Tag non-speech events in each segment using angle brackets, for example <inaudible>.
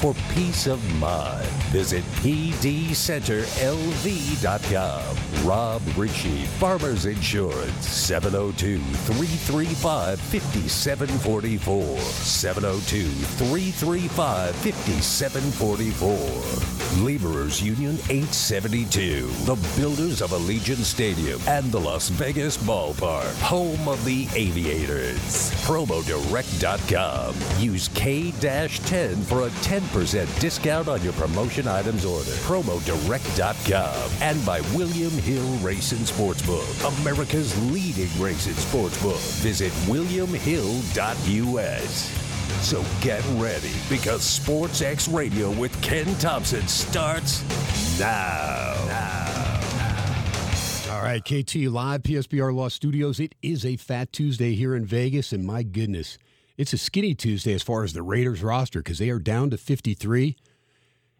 for peace of mind. Visit pdcenterlv.com. Rob Rische, Farmers Insurance, 702 335 5744. 702 335 5744. Laborers Union 872, the builders of Allegiant Stadium and the Las Vegas Ballpark, home of the Aviators. Promodirect.com. Use K 10 for a 10% discount on your promotion items order. Promodirect.com. And by William Hill Racing Sportsbook, America's leading racing sportsbook. Visit WilliamHill.us. So get ready because Sports X Radio with Ken Thomson starts now. All right, KT live, PSBR Law Studios. It is a Fat Tuesday here in Vegas, and my goodness, it's a skinny Tuesday as far as the Raiders roster because they are down to 53.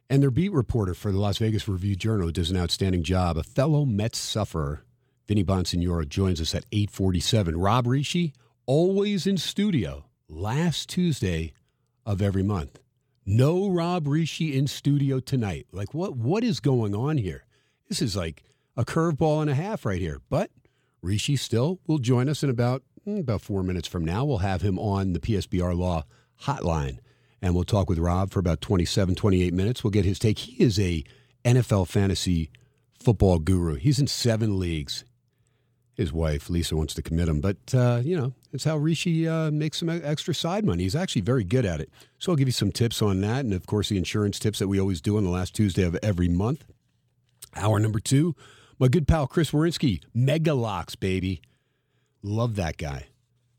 And their beat reporter for the Las Vegas Review Journal does an outstanding job. A fellow Mets sufferer, Vinny Bonsignore, joins us at 847. Rob Rische, always in studio, last Tuesday of every month. No Rob Rische in studio tonight. Like, what? what is going on here? This is like a curveball and a half right here. But Rische still will join us in about mm, about four minutes from now. We'll have him on the PSBR Law hotline, and we'll talk with Rob for about 27, 28 minutes. We'll get his take. He is a NFL fantasy football guru. He's in seven leagues. His wife Lisa wants to commit him, but uh, you know it's how Rische uh, makes some extra side money. He's actually very good at it. So I'll give you some tips on that, and of course the insurance tips that we always do on the last Tuesday of every month. Hour number two, my good pal Chris Weyrinski, Megalocks, baby. Love that guy.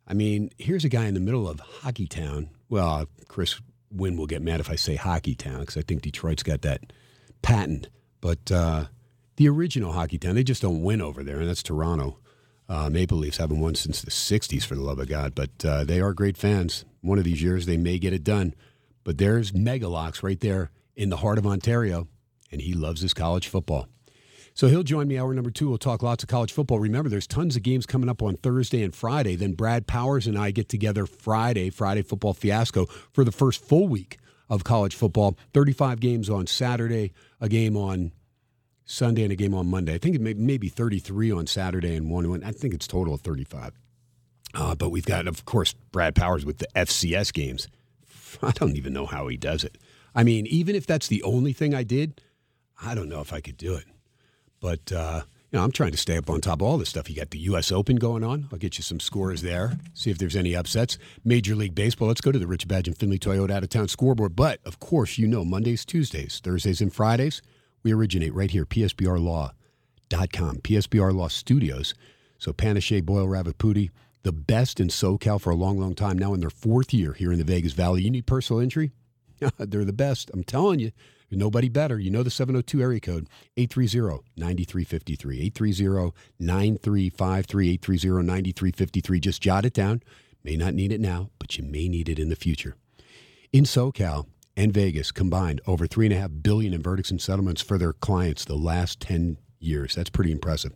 I mean, here's a guy in the middle of Hockey Town. Well, Chris Wynn will get mad if I say Hockey Town because I think Detroit's got that patent. But uh, the original Hockey Town, they just don't win over there, and that's Toronto. Uh, Maple Leafs haven't won since the 60s, for the love of God, but uh, they are great fans. One of these years, they may get it done. But there's Megalocks right there in the heart of Ontario, and he loves his college football. So he'll join me hour number two. We'll talk lots of college football. Remember, there's tons of games coming up on Thursday and Friday. Then Brad Powers and I get together Friday, Friday Football Fiasco, for the first full week of college football. 35 games on Saturday, a game on Sunday, and a game on Monday. I think it may, maybe 33 on Saturday and one. One. I think it's total of 35. Uh, but we've got, of course, Brad Powers with the FCS games. <laughs> I don't even know how he does it. I mean, even if that's the only thing I did, I don't know if I could do it. But uh, you know, I'm trying to stay up on top of all this stuff. You got the U.S. Open going on. I'll get you some scores there. See if there's any upsets. Major League Baseball. Let's go to the Rich Badge and Findlay Toyota out of town scoreboard. But of course, you know Mondays, Tuesdays, Thursdays, and Fridays. We originate right here, PSBRLaw.com, PSBR Law Studios. So Panish, Boyle, Ravipudi, the best in SoCal for a long, long time. Now in their fourth year here in the Vegas Valley. You need personal injury? <laughs> They're the best. I'm telling you. Nobody better. You know the 702 area code 830-9353. 830-9353. 830-9353. Just jot it down. May not need it now, but you may need it in the future. In SoCal and Vegas combined over three and a half billion in verdicts and settlements for their clients the last 10 years. That's pretty impressive.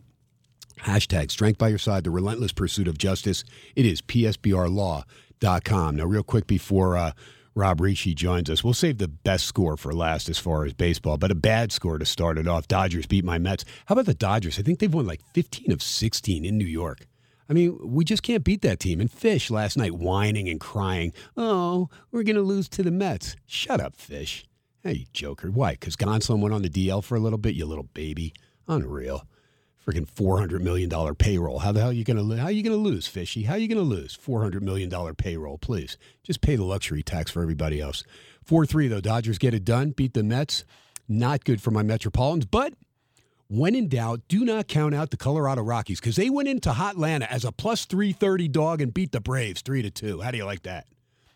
Hashtag strength by your side, the relentless pursuit of justice. It is PSBRlaw.com. Now, real quick before uh, Rob Rische joins us. We'll save the best score for last as far as baseball, but a bad score to start it off. Dodgers beat my Mets. How about the Dodgers? I think they've won like 15 of 16 in New York. I mean, we just can't beat that team. And Fish last night whining and crying, oh, we're going to lose to the Mets. Shut up, Fish. Hey, Joker. Why? Because Gonsolin went on the DL for a little bit, you little baby. Unreal. freaking four hundred million dollar payroll. How the hell are you gonna how are you gonna lose, Fishy? How are you gonna lose four hundred million dollar payroll? Please just pay the luxury tax for everybody else. Four three though, Dodgers get it done, beat the Mets. Not good for my Metropolitans, but when in doubt, do not count out the Colorado Rockies because they went into Hotlanta as a plus three thirty dog and beat the Braves three to two. How do you like that?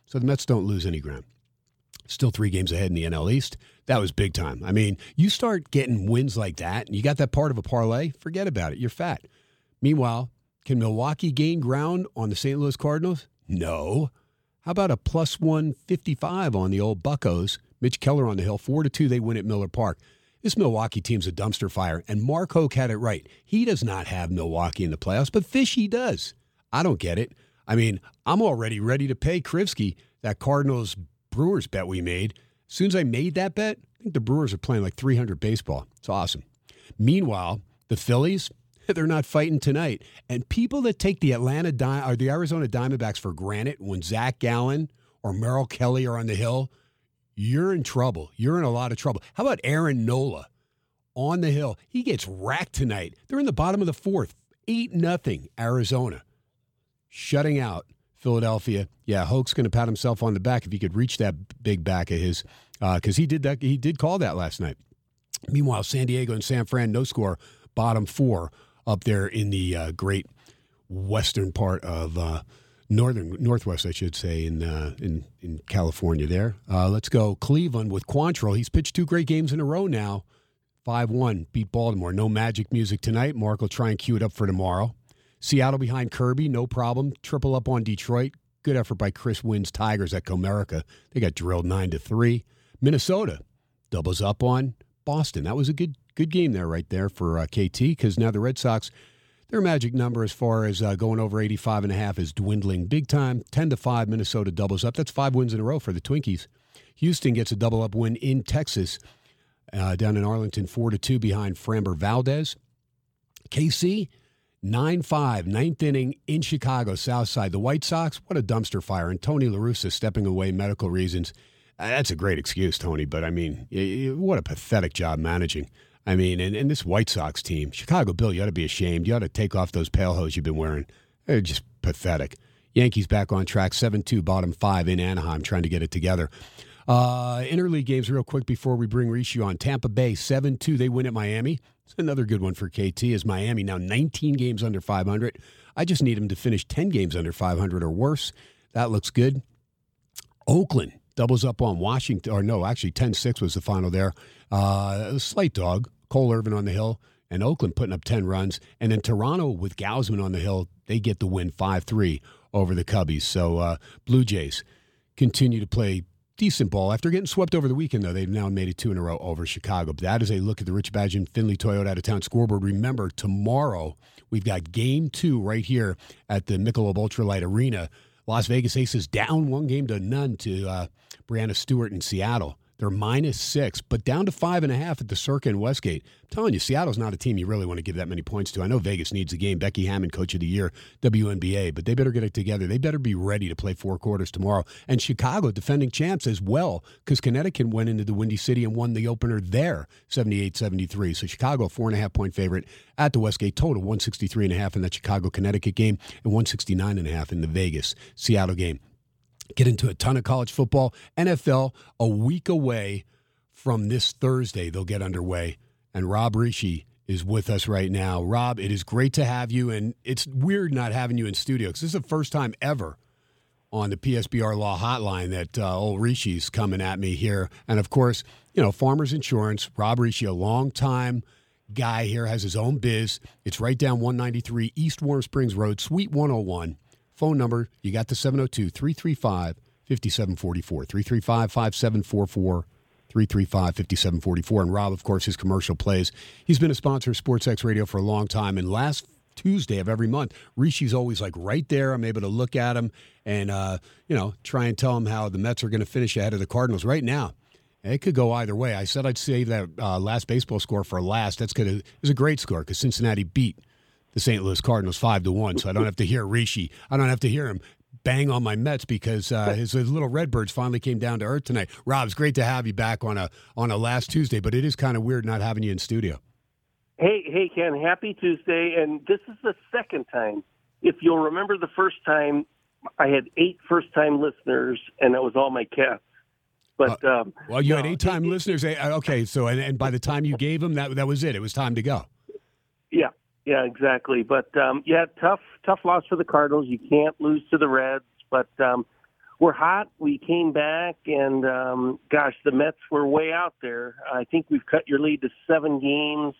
So the Mets don't lose any ground. Still three games ahead in the NL East. That was big time. I mean, you start getting wins like that, and you got that part of a parlay, forget about it. You're fat. Meanwhile, can Milwaukee gain ground on the St. Louis Cardinals? No. How about a plus 155 on the old Buckos? Mitch Keller on the hill, 4 to 2, they win at Miller Park. This Milwaukee team's a dumpster fire, and Mark Hoke had it right. He does not have Milwaukee in the playoffs, but Fishy does. I don't get it. I mean, I'm already ready to pay Krivsky that Cardinals Brewers bet we made. As soon as I made that bet, I think the Brewers are playing like 300 baseball. It's awesome. Meanwhile, the Phillies, <laughs> they're not fighting tonight. And people that take the Atlanta Di- or the Arizona Diamondbacks for granted when Zach Gallen or Merrill Kelly are on the hill, you're in trouble. You're in a lot of trouble. How about Aaron Nola on the hill? He gets racked tonight. They're in the bottom of the fourth, eight nothing Arizona, shutting out Philadelphia. Yeah, Hoke's going to pat himself on the back if he could reach that big back of his, because uh, he did that. He did call that last night. Meanwhile, San Diego and San Fran, no score, bottom four up there in the uh, great western part of uh, northern northwest, I should say, in uh, in in California. There, uh, let's go Cleveland with Quantrill. He's pitched two great games in a row now. Five one beat Baltimore. No magic music tonight. Mark will try and cue it up for tomorrow. Seattle behind Kirby, no problem. Triple up on Detroit. Good effort by Chris Wynn's Tigers at Comerica. They got drilled nine to three. Minnesota doubles up on Boston. That was a good good game there, right there for uh, KT. Because now the Red Sox their magic number as far as uh, going over 85 and a half is dwindling big time. 10 to 5, Minnesota doubles up. That's five wins in a row for the Twinkies. Houston gets a double up win in Texas, uh, down in Arlington, 4 to 2 behind Framber Valdez. KC, 9 5, ninth inning in Chicago, South Side. The White Sox, what a dumpster fire. And Tony LaRussa stepping away, medical reasons. Uh, that's a great excuse, Tony, but I mean, what a pathetic job managing. I mean, and, and this White Sox team, Chicago Bill, you ought to be ashamed. You ought to take off those pale hose you've been wearing. They're just pathetic. Yankees back on track, 7 2, bottom five in Anaheim, trying to get it together. Uh, interleague games, real quick before we bring Rische on. Tampa Bay, 7 2, they win at Miami. It's another good one for KT, is Miami now 19 games under 500. I just need them to finish 10 games under 500 or worse. That looks good. Oakland doubles up on Washington, or no, actually 10 6 was the final there. Uh, slight dog, Cole Irvin on the hill, and Oakland putting up 10 runs. And then Toronto with Gausman on the hill, they get the win 5 3 over the Cubbies. So uh, Blue Jays continue to play decent ball. After getting swept over the weekend, though, they've now made it two in a row over Chicago. But that is a look at the Rich Badge and Findlay Toyota out of town scoreboard. Remember, tomorrow we've got game two right here at the Michelob Ultralight Arena. Las Vegas Aces down one game to none to uh, Breanna Stewart in Seattle. They're minus six, but down to five and a half at the Circa in Westgate. I'm telling you, Seattle's not a team you really want to give that many points to. I know Vegas needs a game. Becky Hammon, Coach of the Year, WNBA, but they better get it together. They better be ready to play four quarters tomorrow. And Chicago, defending champs as well, because Connecticut went into the Windy City and won the opener there, 78 73. So Chicago, four and a half point favorite at the Westgate, total 163 and a half in that Chicago Connecticut game and 169 and a half in the Vegas Seattle game get into a ton of college football. NFL a week away from this Thursday, they'll get underway. And Rob Rische is with us right now. Rob, it is great to have you. And it's weird not having you in studio because this is the first time ever on the PSBR Law Hotline that uh, old Rische's coming at me here. And of course, you know, Farmers Insurance, Rob Rische, a long time guy here, has his own biz. It's right down 193 East Warm Springs Road, Suite 101 phone number, you got the 702 335 5744. 335 5744. 335 5744. And Rob, of course, his commercial plays. He's been a sponsor of SportsX Radio for a long time. And last Tuesday of every month, Rische's always like right there. I'm able to look at him and, uh, you know, try and tell him how the Mets are going to finish ahead of the Cardinals right now. It could go either way. I said I'd save that uh, last baseball score for last. That's good. It was a great score because Cincinnati beat the St. Louis Cardinals five to one. So I don't have to hear Rische. I don't have to hear him bang on my Mets because uh, his, his, little Redbirds finally came down to earth tonight. Rob, it's great to have you back on a on a last Tuesday, but it is kind of weird not having you in studio. Hey, hey, Ken. Happy Tuesday, and this is the second time. If you'll remember, the first time I had eight first-time listeners, and that was all my cats. But um, Well, you had eight time listeners. eh, Okay, so and, and by the time you gave them, that that was it. It was time to go. Yeah, yeah, exactly. But um, yeah, tough, tough loss for the Cardinals. You can't lose to the Reds, but um, we're hot. We came back, and um, gosh, the Mets were way out there. I think we've cut your lead to seven games,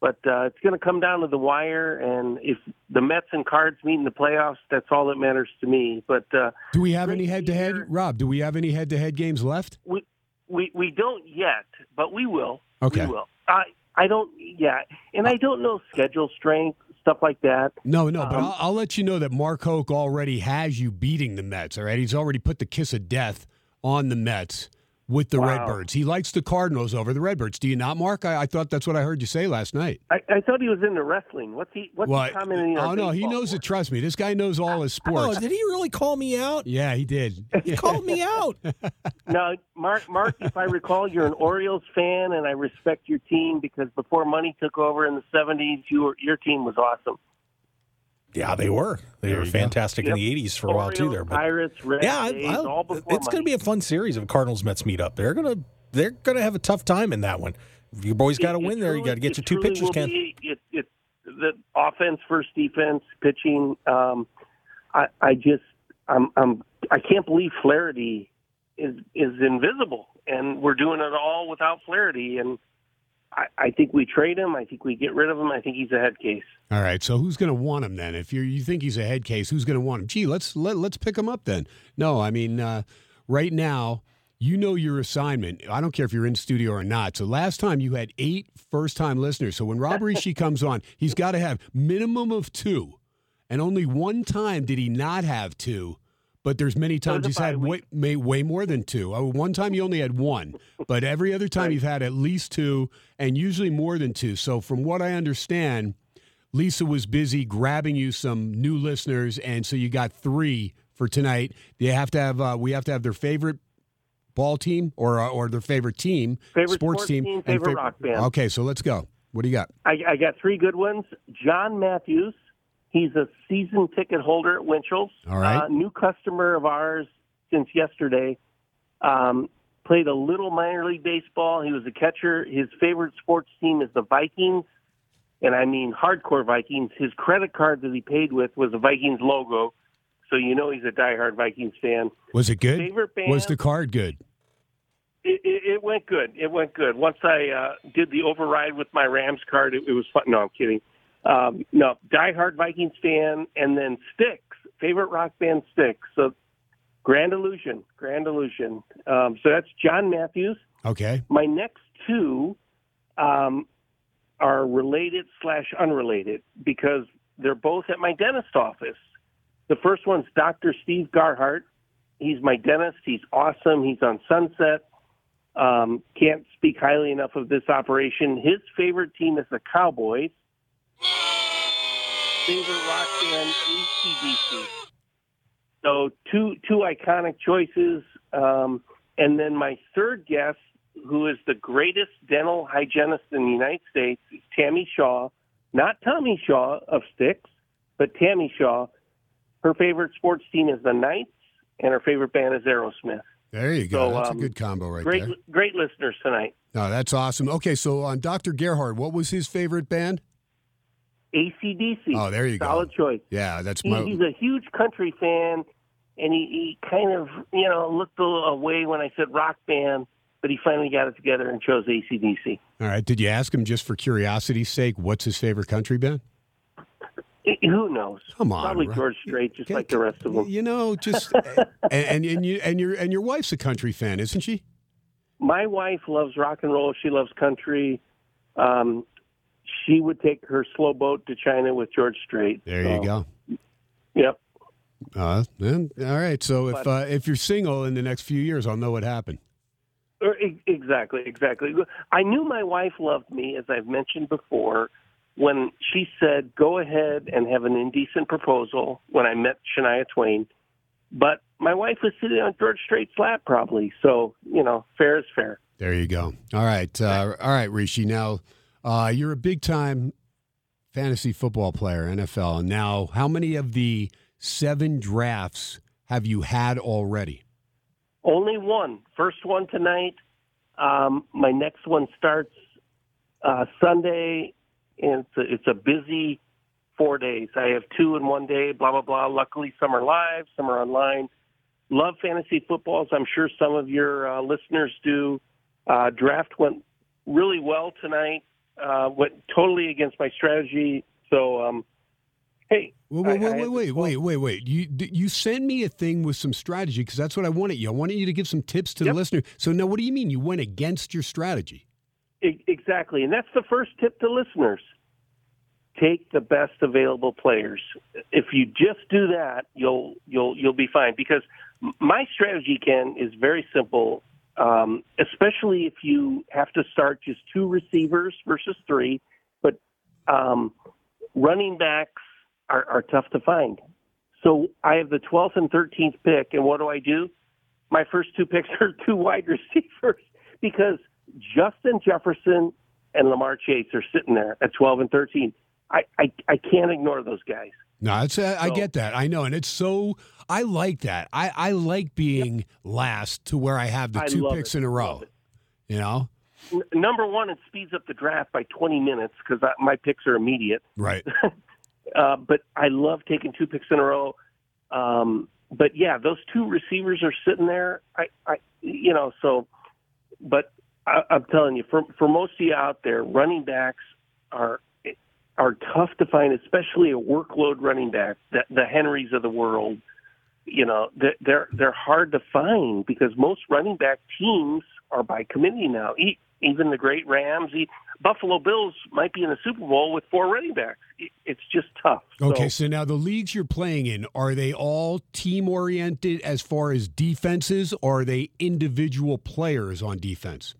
but uh, it's going to come down to the wire. And if the Mets and Cards meet in the playoffs, that's all that matters to me. But uh, Do we have any head to head, hear. Rob? Do we have any head to head games left? we we we don't yet, but we will. Okay. We will. I I don't. Yeah, and I don't know schedule strength stuff like that. No, no, but Um, I'll, I'll let you know that Mark Hoke already has you beating the Mets. All right, he's already put the kiss of death on the Mets with the Wow. Redbirds. He likes the Cardinals over the Redbirds. Do you not, Mark? I, I thought that's what I heard you say last night. I, I thought he was into wrestling. What's he? What's What? he commenting on? Oh no, he knows for? it. Trust me, this guy knows all his sports. Oh, sports. did he really call me out? yeah, he did. <laughs> He called me out. <laughs> No, Mark. Mark, if I recall, you're an Orioles fan, and I respect your team because before money took over in the '70s, you were, your team was awesome. Yeah, they were. They There were you go. fantastic Yep. in the '80s for a while too. There, but Pirates, Reds, yeah, A's, it's going to be a fun series of Cardinals Mets meet up. They're gonna they're gonna have a tough time in that one. Your boys got to win there. You got to get your two pitchers, Ken. It, it, the offense versus defense, pitching. Um, I, I just, I'm, I'm, I can't believe Flaherty is is invisible, and we're doing it all without Flaherty. And I, I think we trade him. I think we get rid of him. I think he's a head case. All right, so who's going to want him then? If you you think he's a head case, who's going to want him? Gee, let's let, let's pick him up then. No, I mean uh, right now you know your assignment. I don't care if you're in studio or not. So last time you had eight first time listeners. So when Rob <laughs> Rische comes on, he's got to have minimum of two, and only one time did he not have two. But there's many times he's had way, may, way more than two. Oh, one time you only had one, <laughs> but every other time you've had at least two, and usually more than two. So from what I understand, Lisa was busy grabbing you some new listeners, and so you got three for tonight. They have to have uh, we have to have their favorite ball team or uh, or their favorite team, Favorite sports, sports team, team, and favorite fav- rock band. Okay, so let's go. What do you got? I, I got three good ones. John Matthews. He's a season ticket holder at Winchell's. All right. Uh, new customer of ours since yesterday. Um, played a little minor league baseball. He was a catcher. His favorite sports team is the Vikings. And I mean hardcore Vikings. His credit card that he paid with was a Vikings logo. So you know he's a diehard Vikings fan. Was it good? Favorite band? Was the card good? It, it, it went good. It went good. Once I uh, did the override with my Rams card, it, it was fun. No, I'm kidding. Um, no, diehard Vikings fan, and then Styx, favorite rock band Styx. So, Grand Illusion, Grand Illusion. Um, so that's John Matthews. Okay. My next two um, are related slash unrelated because they're both at my dentist office. The first one's Dr. Steve Garhart. He's my dentist. He's awesome. He's on Sunset. Um, can't speak highly enough of this operation. His favorite team is the Cowboys. Favorite rock band ACDC. So two two iconic choices. Um, and then my third guest, who is the greatest dental hygienist in the United States, is Tammy Shaw. Not Tommy Shaw of Styx, but Tammy Shaw. Her favorite sports team is the Knights, and her favorite band is Aerosmith. There you go. So, that's um, a good combo right great, there. great listeners tonight. No, that's awesome. Okay, so on Dr. Gerhard, what was his favorite band? ACDC. Oh, there you go. Solid choice. Yeah, that's He, my. he's a huge country fan, and he, he kind of, you know, looked a little away when I said rock band, but he finally got it together and chose ACDC. All right. Did you ask him just for curiosity's sake what's his favorite country band? Who knows? Come on, Probably Ro- George Strait, just like the rest of them. You know, just <laughs> and, and and you and your and your wife's a country fan, isn't she? My wife loves rock and roll. She loves country. Um, she would take her slow boat to China with George Strait. There So, you go. Yep. Uh, then, all right. So if uh, if you're single in the next few years, I'll know what happened. Or, e- Exactly, exactly. I knew my wife loved me, as I've mentioned before, when she said, "Go ahead and have an indecent proposal." When I met Shania Twain, but my wife was sitting on George Strait's lap, probably. So you know, fair is fair. There you go. All right. Uh, all right, Rische. Now, Uh, you're a big time fantasy football player, NFL. Now, how many of the seven drafts have you had already? Only one. First one tonight. Um, my next one starts uh, Sunday, and it's a, it's a busy four days. I have two in one day. Blah blah blah. Luckily, some are live, some are online. Love fantasy footballs. I'm sure some of your uh, listeners do. Uh, draft went really well tonight. Uh, went totally against my strategy. So, um, hey, Wait, I- wait, I wait, had wait, wait, wait, wait. You you send me a thing with some strategy because that's what I wanted you. I wanted you to give some tips to Yep. the listener. So now, what do you mean you went against your strategy? Exactly, and that's the first tip to listeners: take the best available players. If you just do that, you'll you'll you'll be fine. Because my strategy, Ken, is very simple. Um, especially if you have to start just two receivers versus three, but um, running backs are, are tough to find. So I have the 12th and 13th pick, and what do I do? My first two picks <laughs> are two wide receivers because Justin Jefferson and Ja'Marr Chase are sitting there at 12 and 13. I, I, I can't ignore those guys. No, it's, I So- get that. I know, and it's so I like that. I I like being last to where I have the I two picks it. in a row. You know, N- number one, it speeds up the draft by 20 minutes because my picks are immediate. right? <laughs> Uh, but I love taking two picks in a row. Um, but yeah, those two receivers are sitting there. I, I you know, so, but I, I'm telling you, for for most of you out there, running backs are are tough to find, especially a workload running back, the, the Henrys of the world. You know, they're they're, they're hard to find because most running back teams are by committee now. Even the great Rams, Buffalo Bills might be in the Super Bowl with four running backs. It's just tough. Okay, So, so now the leagues you're playing in are they all team oriented as far as defenses, or are they individual players on defense?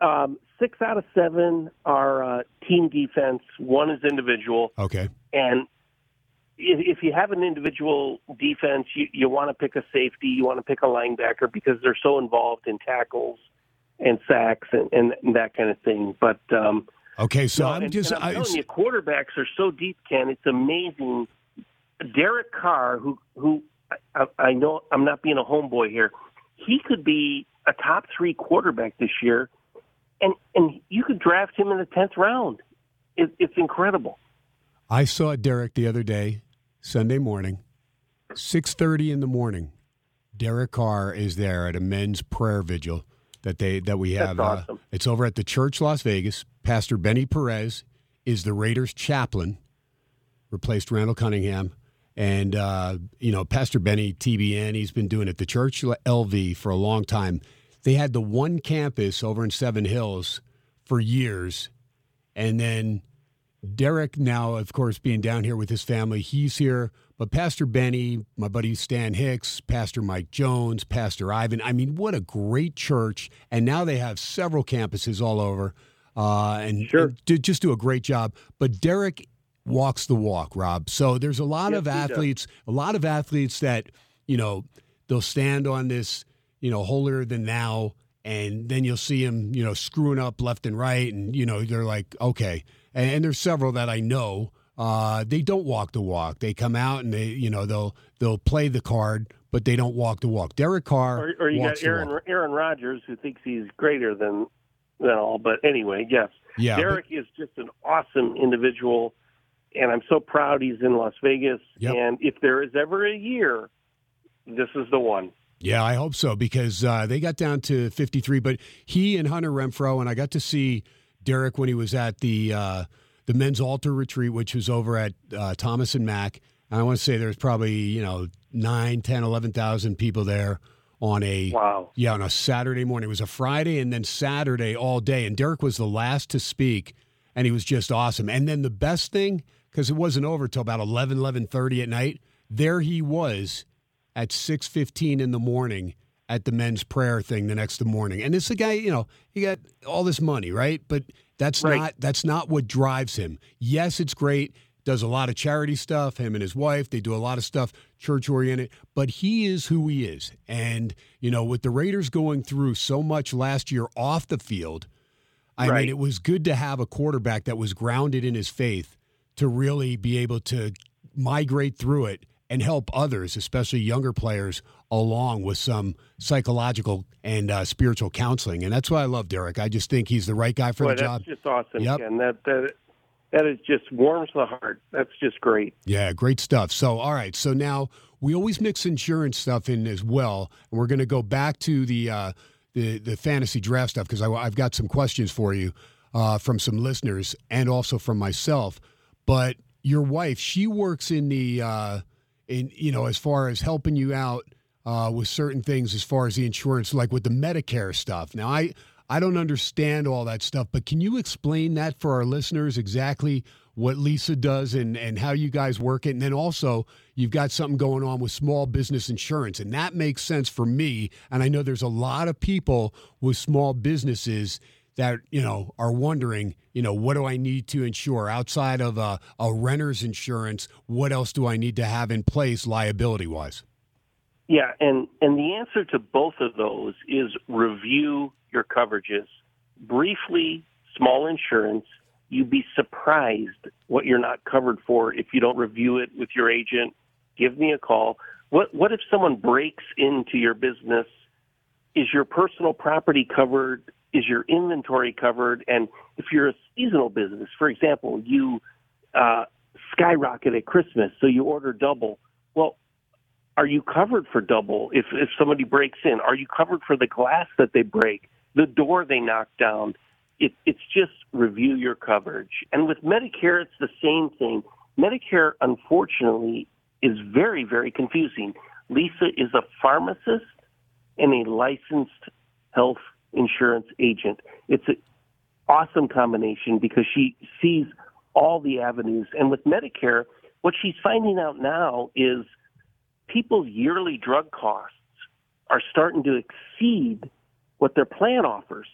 um, six out of seven are uh, team defense. One is individual. Okay, And if, if you have an individual defense, you, you want to pick a safety, you want to pick a linebacker because they're so involved in tackles and sacks and, and that kind of thing. But um, okay. So no, I'm and- just and I'm I, telling you, quarterbacks are so deep, Ken. It's amazing. Derek Carr, who who I, I know I'm not being a homeboy here, he could be a top three quarterback this year, and and you could draft him in the tenth round. It, it's incredible. I saw Derek the other day, Sunday morning, six thirty in the morning. Derek Carr is there at a men's prayer vigil that they that we have. uh, it's over at the church, Las Vegas. Pastor Benny Perez is the Raiders chaplain, replaced Randall Cunningham, and uh, you know Pastor Benny TBN. He's been doing it the church LV for a long time. They had the one campus over in Seven Hills for years, and then Derek now, of course, being down here with his family, he's here. But Pastor Benny, my buddy Stan Hicks, Pastor Mike Jones, Pastor Ivan. I mean, what a great church! And now they have several campuses all over, uh, and, Sure. and do, just do a great job. But Derek walks the walk, Rob. So there's a lot Yes, of athletes, a lot of athletes that you know they'll stand on this, you know, holier than thou, and then you'll see them, you know, screwing up left and right, and you know they're like, okay. And, and there's several that I know. Uh, they don't walk the walk. They come out and they, you know, they'll they'll play the card, but they don't walk the walk. Derek Carr Or, or you got Aaron. Aaron Rodgers, who thinks he's greater than than all. But anyway, yes, Yeah, but- Derek is just an awesome individual, and I'm so proud he's in Las Vegas. Yep. And if there is ever a year, this is the one. Yeah, I hope so because uh, they got down to 53. But he and Hunter Renfrow, and I got to see Derek when he was at the uh, the men's altar retreat, which was over at uh, Thomas and Mack. And I want to say there's probably you know nine, ten, eleven thousand people there on a Wow. yeah on a Saturday morning. It was a Friday and then Saturday all day. And Derek was the last to speak, and he was just awesome. And then the best thing because it wasn't over till about 11, 11.30 at night. There he was at 6.15 in the morning at the men's prayer thing the next morning. And this is a guy, you know, he got all this money, right? But that's Right. not that's not what drives him. Yes, it's great. Does a lot of charity stuff, him and his wife, they do a lot of stuff church oriented, but he is who he is. And, you know, with the Raiders going through so much last year off the field, I Right. mean, it was good to have a quarterback that was grounded in his faith to really be able to migrate through it and help others, especially younger players, along with some psychological and uh, spiritual counseling. And that's why I love Derek. I just think he's the right guy for Boy, the that's job. That's just awesome, Yep. Ken. That that that is just warms the heart. That's just great. Yeah, great stuff. So, all right. So now we always mix insurance stuff in as well, and we're going to go back to the uh, the the fantasy draft stuff because I've got some questions for you uh, from some listeners and also from myself. But your wife, she works in the uh, in you know as far as helping you out uh, with certain things as far as the insurance, like with the Medicare stuff. Now, I I don't understand all that stuff, but can you explain that for our listeners exactly what Lisa does and, and how you guys work it? And then also, you've got something going on with small business insurance, and that makes sense for me. And I know there's a lot of people with small businesses that you know are wondering, you know, what do I need to insure outside of a, a renter's insurance? What else do I need to have in place liability wise? Yeah, and and the answer to both of those is review your coverages. Briefly, small insurance, you'd be surprised what you're not covered for if you don't review it with your agent. Give me a call. What what if someone breaks into your business? Is your personal property covered? Is your inventory covered? And if you're a seasonal business, for example, you uh, skyrocket at Christmas, so you order double. Well, are you covered for double if if somebody breaks in? Are you covered for the glass that they break, the door they knock down? It, it's just review your coverage. And with Medicare, it's the same thing. Medicare, unfortunately, is very very confusing. Lisa is a pharmacist and a licensed health insurance agent. It's an awesome combination because she sees all the avenues. And with Medicare, what she's finding out now is people's yearly drug costs are starting to exceed what their plan offers.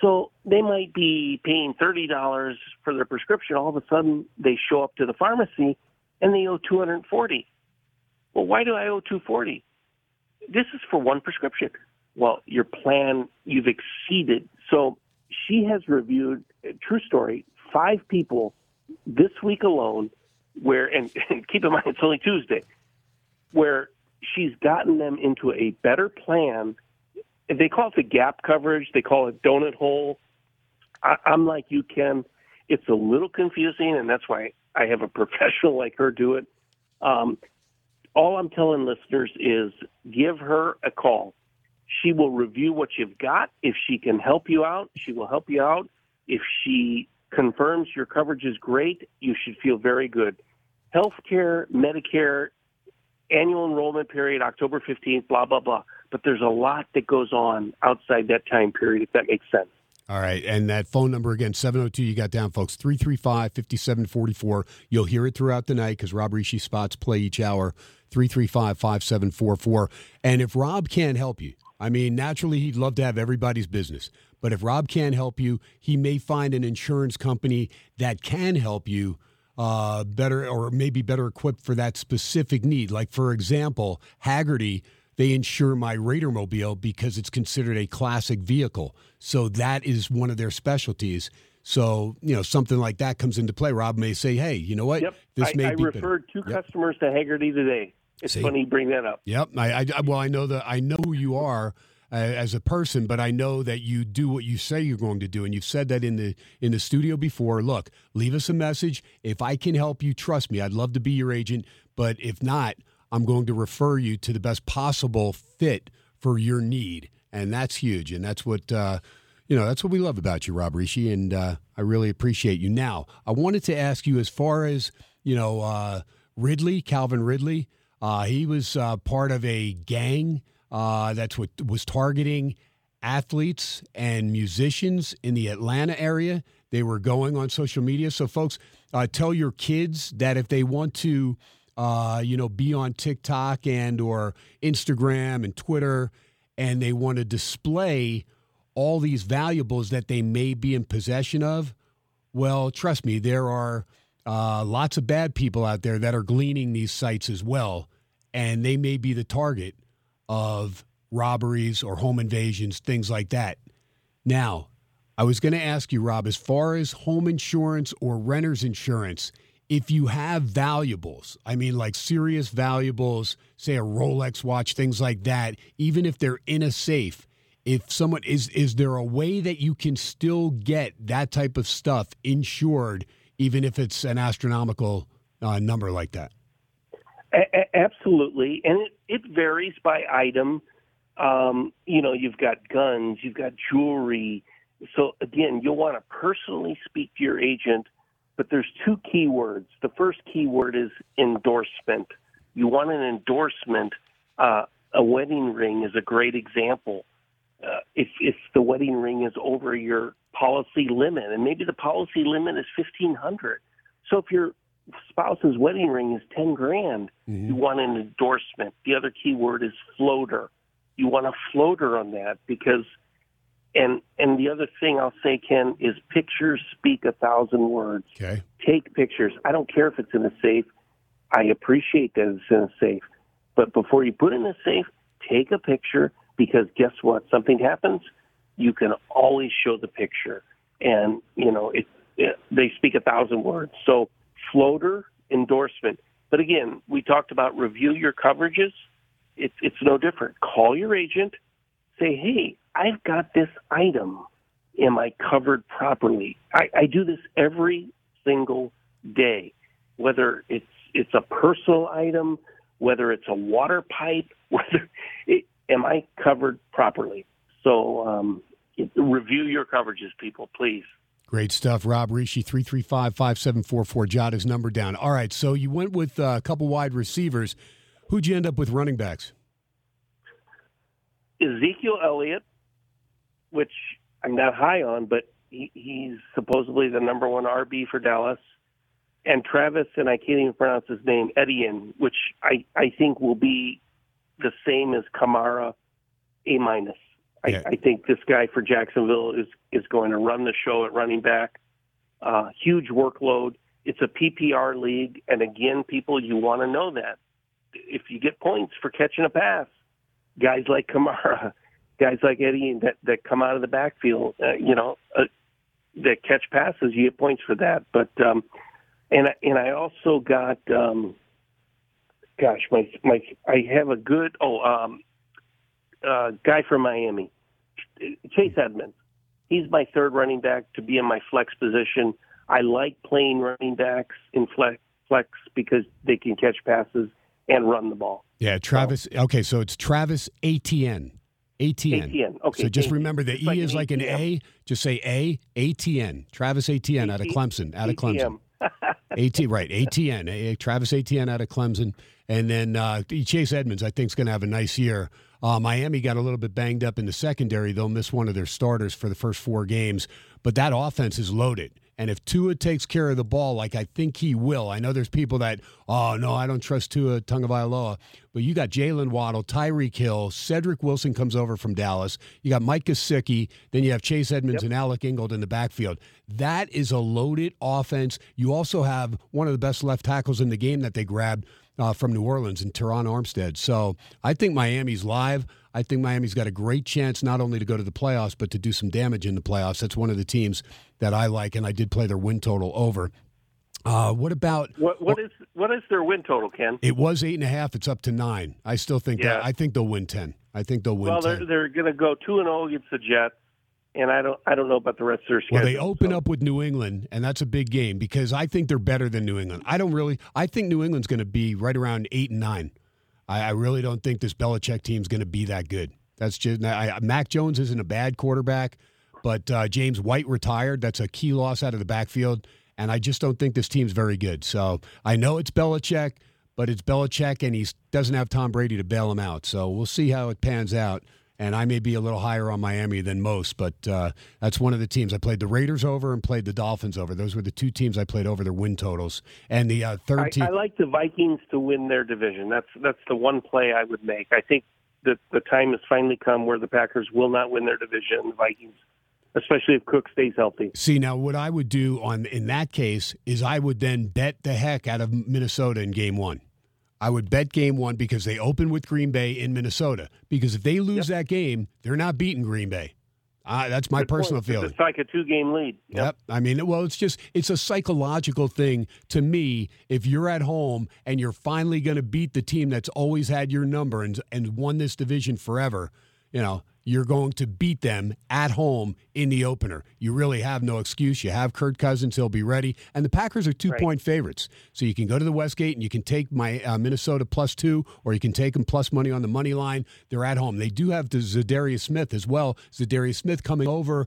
So they might be paying thirty dollars for their prescription. All of a sudden, they show up to the pharmacy and they owe two hundred and forty. Well, why do I owe two forty? This is for one prescription. Well, your plan you've exceeded. So she has reviewed. True story. Five people this week alone, where and, <laughs> and keep in mind it's only Tuesday where she's gotten them into a better plan. They call it the gap coverage. They call it donut hole. I, I'm like you, Ken. It's a little confusing, and that's why I have a <laughs> professional like her do it. Um, all I'm telling listeners is give her a call. She will review what you've got. If she can help you out, she will help you out. If she confirms your coverage is great, you should feel very good. Healthcare, Medicare, annual enrollment period, October 15th, blah, blah, blah. But there's a lot that goes on outside that time period, if that makes sense. All right. And that phone number again, 702, you got down, folks, 335 5744. You'll hear it throughout the night because Rob Rische spots play each hour, 335 5744. And if Rob can't help you, I mean, naturally, he'd love to have everybody's business. But if Rob can't help you, he may find an insurance company that can help you uh, better or maybe better equipped for that specific need. Like, for example, Hagerty, they insure my Raider Mobile because it's considered a classic vehicle. So that is one of their specialties. So, you know, something like that comes into play. Rob may say, hey, you know what? Yep. This I, may I be referred better. two Yep. customers to Hagerty today. It's See? funny you bring that up. Yep. I, I, well, I know that I know who you are uh, as a person, but I know that you do what you say you're going to do, and you've said that in the in the studio before. Look, leave us a message. If I can help you, trust me. I'd love to be your agent, but if not, I'm going to refer you to the best possible fit for your need, and that's huge. And that's what. Uh, you know, that's what we love about you, Rob Rische, and uh, I really appreciate you. Now, I wanted to ask you as far as, you know, uh, Ridley, Calvin Ridley, uh, he was uh, part of a gang uh, that's what was targeting athletes and musicians in the Atlanta area. They were going on social media. So, folks, uh, tell your kids that if they want to, uh, you know, be on TikTok and or Instagram and Twitter, and they want to display all these valuables that they may be in possession of, well, trust me, there are uh, lots of bad people out there that are gleaning these sites as well, and they may be the target of robberies or home invasions, things like that. Now, I was going to ask you, Rob, as far as home insurance or renter's insurance, if you have valuables, I mean, like serious valuables, say a Rolex watch, things like that, even if they're in a safe, if someone is, is there a way that you can still get that type of stuff insured, even if it's an astronomical uh, number like that? A- absolutely, and it, it varies by item. Um, you know, you've got guns, you've got jewelry so again, you'll want to personally speak to your agent, but there's two key words. The first key word is endorsement. You want an endorsement. Uh, a wedding ring is a great example. Uh, if if the wedding ring is over your policy limit, and maybe the policy limit is fifteen hundred, so if your spouse's wedding ring is ten grand, mm-hmm. you want an endorsement. The other key word is floater. You want a floater on that because and and the other thing I'll say, Ken, is pictures speak a thousand words. Okay. Take pictures. I don't care if it's in a safe. I appreciate that it's in a safe. But before you put it in a safe, take a picture because guess what? Something happens, you can always show the picture. And, you know, it, it they speak a thousand words. So floater endorsement. But again, we talked about review your coverages. It's it's no different. Call your agent, say, hey, I've got this item. Am I covered properly? I, I do this every single day, whether it's it's a personal item, whether it's a water pipe, <laughs> whether it, am I covered properly? So um, review your coverages, people, please. Great stuff. Rob Rische, 335 5744. Jot his number down. All right, so you went with uh, a couple wide receivers. Who'd you end up with running backs? Ezekiel Elliott which I'm not high on, but he, he's supposedly the number one RB for Dallas. And Travis, and I can't even pronounce his name, Etienne, which I, I think will be the same as Kamara, A minus. I, I think this guy for Jacksonville is is going to run the show at running back. Uh, huge workload. It's a PPR league, and again, people, you want to know that if you get points for catching a pass, guys like Kamara, <laughs> guys like Eddie that that come out of the backfield, uh, you know, uh, that catch passes, you get points for that. But um, and I, and I also got, um, gosh, my my I have a good oh um, uh, guy from Miami, Chase Edmonds. He's my third running back to be in my flex position. I like playing running backs in flex flex because they can catch passes and run the ball. Yeah, Travis. Okay, so it's Travis ATN. ATN. Etienne. Okay. So just remember the E like is like an A. Just say A. ATN. Travis ATN out of Clemson. Out of Clemson. AT right. ATN Travis ATN out of Clemson. And then uh, Chase Edmonds, I think, is going to have a nice year. Uh, Miami got a little bit banged up in the secondary. They'll miss one of their starters for the first four games, but that offense is loaded. And if Tua takes care of the ball, like I think he will, I know there's people that, oh, no, I don't trust Tua Tagovailoa. But you got Jaylen Waddle, Tyreek Hill, Cedric Wilson comes over from Dallas. You got Mike Gesicki. Then you have Chase Edmonds yep. and Alec Ingold in the backfield. That is a loaded offense. You also have one of the best left tackles in the game that they grabbed uh, from New Orleans and Terron Armstead. So I think Miami's live. I think Miami's got a great chance not only to go to the playoffs, but to do some damage in the playoffs. That's one of the teams that I like, and I did play their win total over. Uh, what about what, what is what is their win total, Ken? It was eight and a half. It's up to nine. I still think yeah. that I think they'll win ten. I think they'll win. Well, they're, they're going to go two and zero oh against the Jets and I don't I don't know about the rest of their schedule. Well, they open so. up with New England, and that's a big game because I think they're better than New England. I don't really. I think New England's going to be right around eight and nine. I, I really don't think this Belichick team's going to be that good. That's just I, Mac Jones isn't a bad quarterback, but uh, James White retired. That's a key loss out of the backfield, and I just don't think this team's very good. So I know it's Belichick, but it's Belichick, and he doesn't have Tom Brady to bail him out. So we'll see how it pans out and I may be a little higher on Miami than most, but uh, that's one of the teams I played the Raiders over and played the Dolphins over. Those were the two teams I played over their win totals. And the uh, third I, team, I like the Vikings to win their division. That's that's the one play I would make. I think that the time has finally come where the Packers will not win their division. The Vikings, especially if Cook stays healthy. See now, what I would do on in that case is I would then bet the heck out of Minnesota in Game One. I would bet game one because they open with Green Bay in Minnesota. Because if they lose yep. that game, they're not beating Green Bay. Uh, that's my Good point. personal feeling. It's like a two-game lead. Yep. I mean, well, it's just it's a psychological thing to me. If you're at home and you're finally going to beat the team that's always had your number and and won this division forever, you know, you're going to beat them at home in the opener. You really have no excuse. You have Kirk Cousins; he'll be ready. And the Packers are two Right. point favorites, so you can go to the Westgate and you can take my uh, Minnesota plus two, or you can take them plus money on the money line. They're at home. They do have the Za'Darius Smith as well. Za'Darius Smith coming over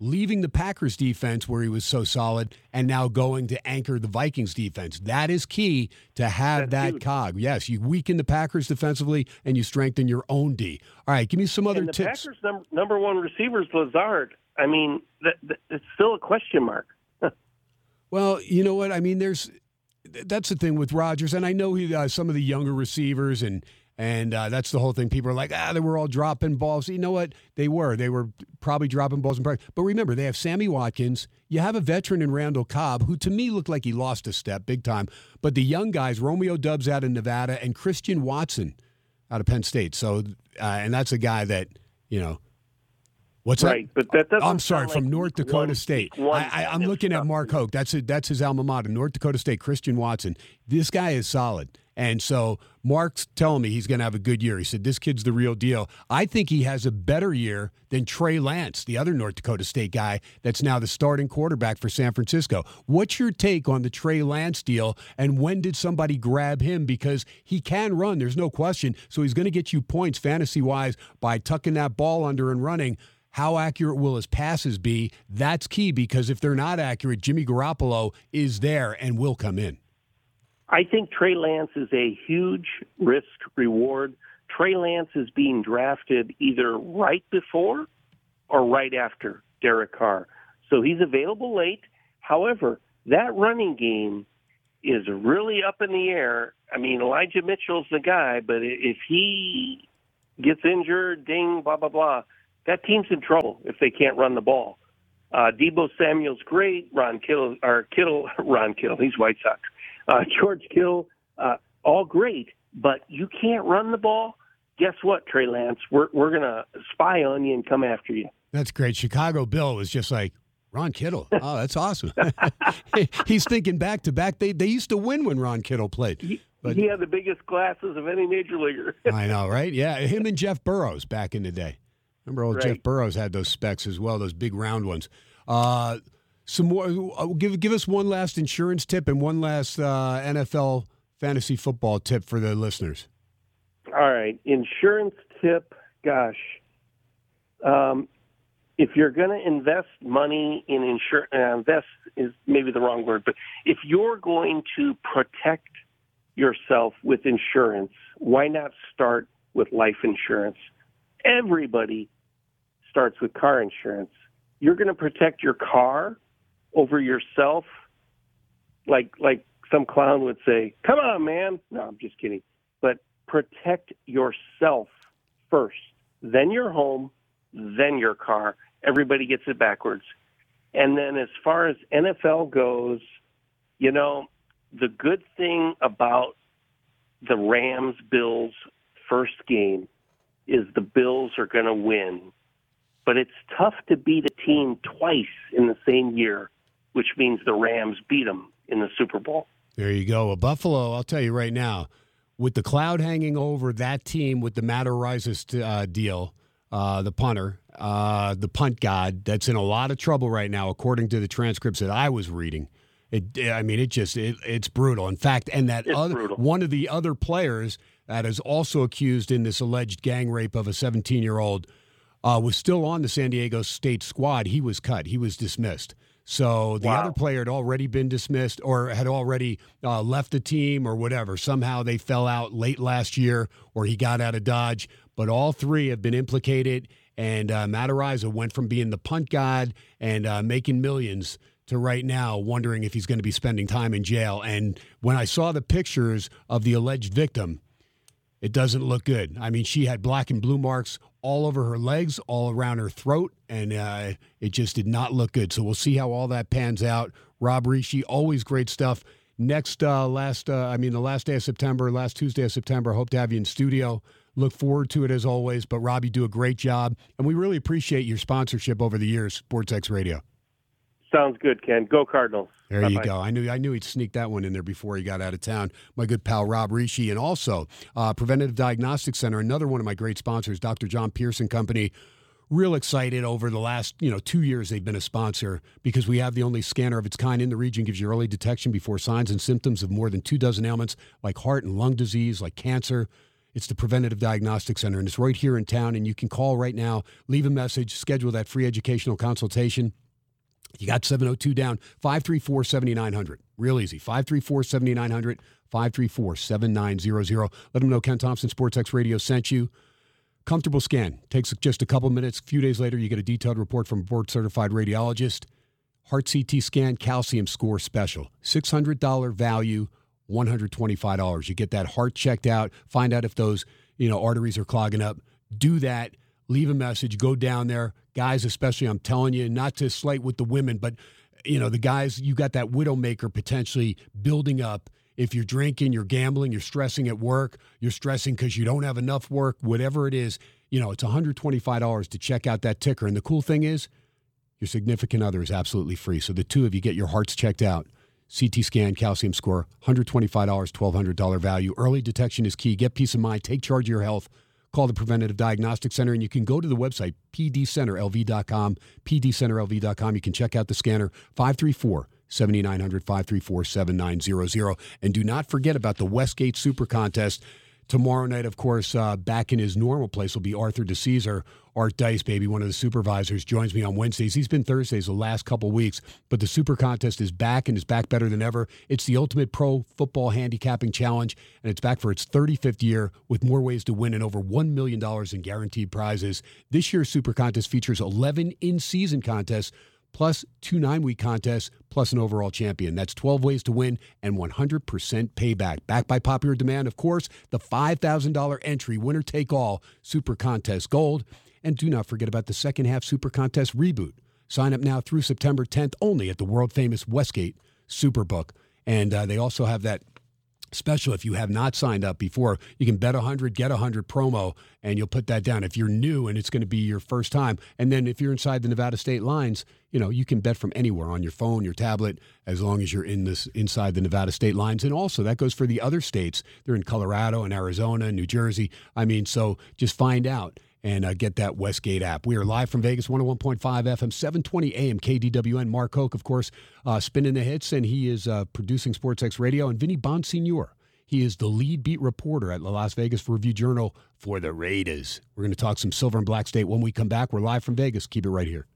leaving the Packers defense where he was so solid and now going to anchor the Vikings defense. That is key to have That's that huge. cog. Yes, you weaken the Packers defensively and you strengthen your own D. All right, give me some other and the tips. Packers' number, number one receiver is Lazard. I mean, that, that, it's still a question mark. <laughs> Well, you know what? I mean, there's that's the thing with Rodgers, and I know he uh, some of the younger receivers and. And uh, that's the whole thing. People are like, ah, they were all dropping balls. You know what? They were. They were probably dropping balls in practice. But remember, they have Sammy Watkins. You have a veteran in Randall Cobb, who to me looked like he lost a step big time. But the young guys, Romeo Doubs out of Nevada and Christian Watson out of Penn State. So, uh, and that's a guy that, you know, what's that? but that. I'm sorry, from like North Dakota one- State. one I, I'm looking at. Mark Hoke. That's a, that's his alma mater, North Dakota State. Christian Watson. This guy is solid, and so Mark's telling me he's going to have a good year. He said this kid's the real deal. I think he has a better year than Trey Lance, the other North Dakota State guy that's now the starting quarterback for San Francisco. What's your take on the Trey Lance deal, and when did somebody grab him? Because he can run, there's no question. So he's going to get you points fantasy wise by tucking that ball under and running. How accurate will his passes be? That's key because if they're not accurate, Jimmy Garoppolo is there and will come in. I think Trey Lance is a huge risk reward. Trey Lance is being drafted either right before or right after Derek Carr. So he's available late. However, that running game is really up in the air. I mean, Elijah Mitchell's the guy, but if he gets injured, ding, blah, blah, blah, that team's in trouble if they can't run the ball. Uh, Deebo Samuel's great. Ron Kittle, or Kittle, <laughs> Ron Kittle, he's White Sox. Uh, George Kittle, uh, all great, but you can't run the ball. Guess what, Trey Lance? We're we're gonna spy on you and come after you. That's great. Chicago Bill was just like, Ron Kittle. <laughs> Oh, that's awesome. <laughs> He's thinking back to back. They, they used to win when Ron Kittle played. He, But- he had the biggest glasses of any major leaguer. <laughs> I know, right? Yeah, him and Jeff Burroughs back in the day. Remember, old Right. Jeff Burroughs had those specs as well, those big round ones. Uh, some more. uh, Give give us one last insurance tip and one last uh, NFL fantasy football tip for the listeners. All right, insurance tip. Gosh, um, if you're going to invest money in insurance, uh, invest is maybe the wrong word, but if you're going to protect yourself with insurance, why not start with life insurance? Everybody starts with car insurance. You're going to protect your car over yourself, like like some clown would say. Come on, man. No, I'm just kidding. But protect yourself first, then your home, then your car. Everybody gets it backwards. And then as far as NFL goes, you know, the good thing about the Rams Bills first game is the Bills are going to win. But it's tough to beat a team twice in the same year, which means the Rams beat them in the Super Bowl. There you go. Well, Buffalo, I'll tell you right now, with the cloud hanging over that team with the Matt Araiza uh, deal, uh, the punter, uh, the punt god, that's in a lot of trouble right now, according to the transcripts that I was reading. It, I mean, it just it, it's brutal. In fact, and that It's other brutal. one of the other players that is also accused in this alleged gang rape of a 17 year old uh, was still on the San Diego State squad. He was cut. He was dismissed. So the Wow. other player had already been dismissed or had already uh, left the team or whatever. Somehow they fell out late last year or he got out of Dodge. But all three have been implicated. And uh, Matt Araiza went from being the punt god and uh, making millions to right now wondering if he's going to be spending time in jail. And when I saw the pictures of the alleged victim, it doesn't look good. I mean, she had black and blue marks all over her legs, all around her throat, and uh, it just did not look good. So we'll see how all that pans out. Rob Rische, always great stuff. Next, uh, last, uh, I mean, the last day of September, last Tuesday of September, hope to have you in studio. Look forward to it as always. But Rob, you do a great job, and we really appreciate your sponsorship over the years, SportsX Radio. Sounds good, Ken. Go Cardinals. There Bye-bye. you go. I knew I knew he'd sneak that one in there before he got out of town. My good pal Rob Rische, and also uh, Preventative Diagnostic Center, another one of my great sponsors, Dr. John Pearson Company. Real excited over the last you know two years they've been a sponsor because we have the only scanner of its kind in the region. Gives you early detection before signs and symptoms of more than two dozen ailments like heart and lung disease, like cancer. It's the Preventative Diagnostic Center, and it's right here in town. And you can call right now, leave a message, schedule that free educational consultation. You got 702 down, 534 7900. Real easy. 534 7900, 534 7900. Let them know Ken Thomson Sports X Radio sent you. Comfortable scan. Takes just a couple minutes. A few days later, you get a detailed report from a board certified radiologist. Heart CT scan, calcium score special. $600 value, $125. You get that heart checked out, find out if those you know arteries are clogging up. Do that. Leave a message. Go down there, guys. Especially, I'm telling you, not to slight with the women, but you know the guys. You got that widowmaker potentially building up. If you're drinking, you're gambling, you're stressing at work, you're stressing because you don't have enough work, whatever it is, you know, it's $125 to check out that ticker. And the cool thing is, your significant other is absolutely free. So the two of you get your hearts checked out. CT scan, calcium score, $125, $1,200 value. Early detection is key. Get peace of mind. Take charge of your health. Call the Preventative Diagnostic Center, and you can go to the website, pdcenterlv.com, pdcenterlv.com. You can check out the scanner, 534 7900 534 7900. And do not forget about the Westgate Super Contest. Tomorrow night, of course, uh, back in his normal place will be Arthur DeCesar. Art Dice, baby, one of the supervisors, joins me on Wednesdays. He's been Thursdays the last couple weeks, but the Super Contest is back and is back better than ever. It's the Ultimate Pro Football Handicapping Challenge, and it's back for its 35th year with more ways to win and over $1 million in guaranteed prizes. This year's Super Contest features 11 in season contests plus two nine week contests, plus an overall champion. That's 12 ways to win and 100% payback. Backed by popular demand, of course, the $5,000 entry winner take all Super Contest Gold. And do not forget about the second half Super Contest reboot. Sign up now through September 10th only at the world famous Westgate Superbook. And uh, they also have that special if you have not signed up before. You can bet 100 get 100 promo and you'll put that down. If you're new and it's going to be your first time and then if you're inside the nevada state lines you know you can bet from anywhere on your phone your tablet as long as you're in this inside the nevada state lines. And also that goes for the other states. They're in colorado and arizona and new jersey. I mean so just find out and uh, get that Westgate app. We are live from Vegas, 101.5 FM, 720 AM, KDWN. Mark Hoke, of course, uh, spinning the hits, and he is uh, producing SportsX Radio. And Vinny Bonsignore, he is the lead beat reporter at the Las Vegas Review Journal for the Raiders. We're going to talk some Silver and Black State when we come back. We're live from Vegas. Keep it right here.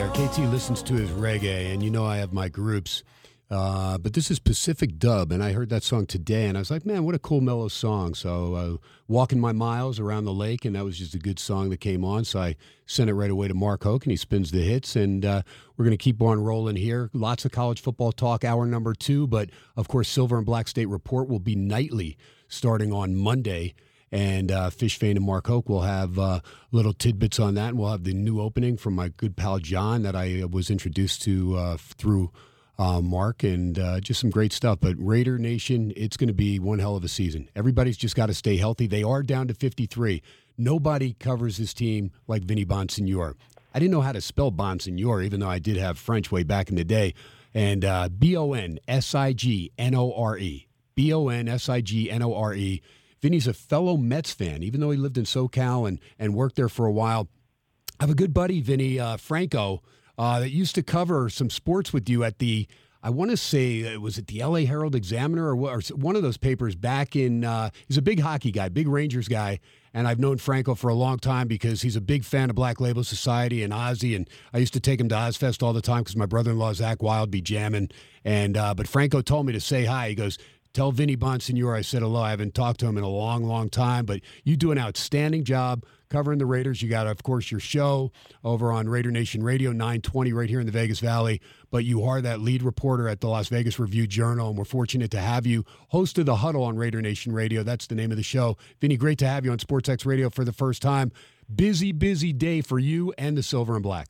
There. KT listens to his reggae, and you know I have my groups. Uh, but this is Pacific Dub, and I heard that song today, and I was like, man, what a cool mellow song. So, uh, walking my miles around the lake, and that was just a good song that came on. So I sent it right away to Mark Hoke, and he spins the hits, and uh, we're going to keep on rolling here. Lots of college football talk, hour number two, but of course, Silver and Black State Report will be nightly starting on Monday and uh, Fish Fane and Mark Hoke will have uh, little tidbits on that, and we'll have the new opening from my good pal John that I uh, was introduced to uh, through uh, Mark, and uh, just some great stuff. But Raider Nation, it's going to be one hell of a season. Everybody's just got to stay healthy. They are down to 53. Nobody covers this team like Vinny Bonsignore. I didn't know how to spell Bonsignore, even though I did have French way back in the day. And B O N S I G N O R E. B O N S I G N O R E. Vinny's a fellow Mets fan, even though he lived in SoCal and, and worked there for a while. I have a good buddy, Vinny uh, Franco, uh, that used to cover some sports with you at the. I want to say uh, was it the L.A. Herald Examiner or, or one of those papers back in. Uh, he's a big hockey guy, big Rangers guy, and I've known Franco for a long time because he's a big fan of Black Label Society and Ozzy, and I used to take him to Ozzfest all the time because my brother-in-law Zakk Wylde be jamming, and uh, but Franco told me to say hi. He goes. Tell Vinny Bonsignore I said hello. I haven't talked to him in a long, long time, but you do an outstanding job covering the Raiders. You got, of course, your show over on Raider Nation Radio 920 right here in the Vegas Valley. But you are that lead reporter at the Las Vegas Review Journal, and we're fortunate to have you host of the Huddle on Raider Nation Radio. That's the name of the show. Vinny, great to have you on SportsX Radio for the first time. Busy, busy day for you and the Silver and Black.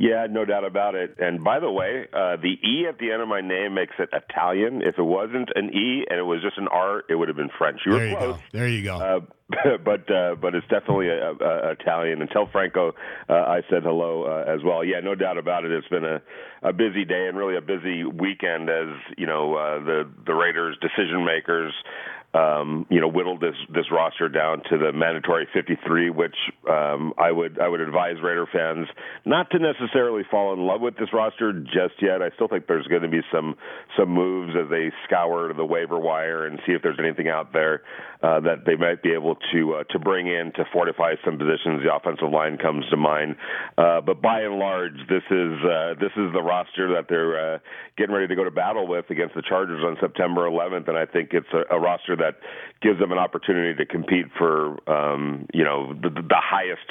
Yeah, no doubt about it. And by the way, uh, the E at the end of my name makes it Italian. If it wasn't an E and it was just an R, it would have been French. You were there you close. go. There you go. Uh, <laughs> but uh, but it's definitely a, a, Italian. And tell Franco uh, I said hello uh, as well. Yeah, no doubt about it. It's been a, a busy day and really a busy weekend as you know uh, the the Raiders decision makers um, you know, whittled this this roster down to the mandatory 53, which um, I would I would advise Raider fans not to necessarily fall in love with this roster just yet. I still think there's going to be some some moves as they scour the waiver wire and see if there's anything out there uh, that they might be able to uh, to bring in to fortify some positions. The offensive line comes to mind, uh, but by and large, this is uh, this is the roster that they're uh, getting ready to go to battle with against the Chargers on September 11th, and I think it's a, a roster that gives them an opportunity to compete for um, you know the, the highest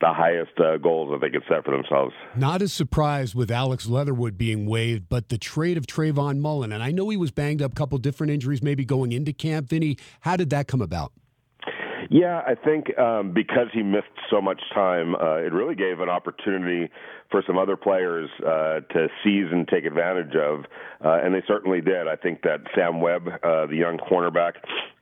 the highest uh, goals that they could set for themselves. Not as surprised with Alex Leatherwood being waived, but the trade of Trayvon Mullen, and I know he was banged up, a couple different injuries, maybe going into camp. Vinny, how did that come about? Yeah, I think um, because he missed so much time, uh, it really gave an opportunity for some other players uh, to seize and take advantage of, uh, and they certainly did. I think that Sam Webb, uh, the young cornerback,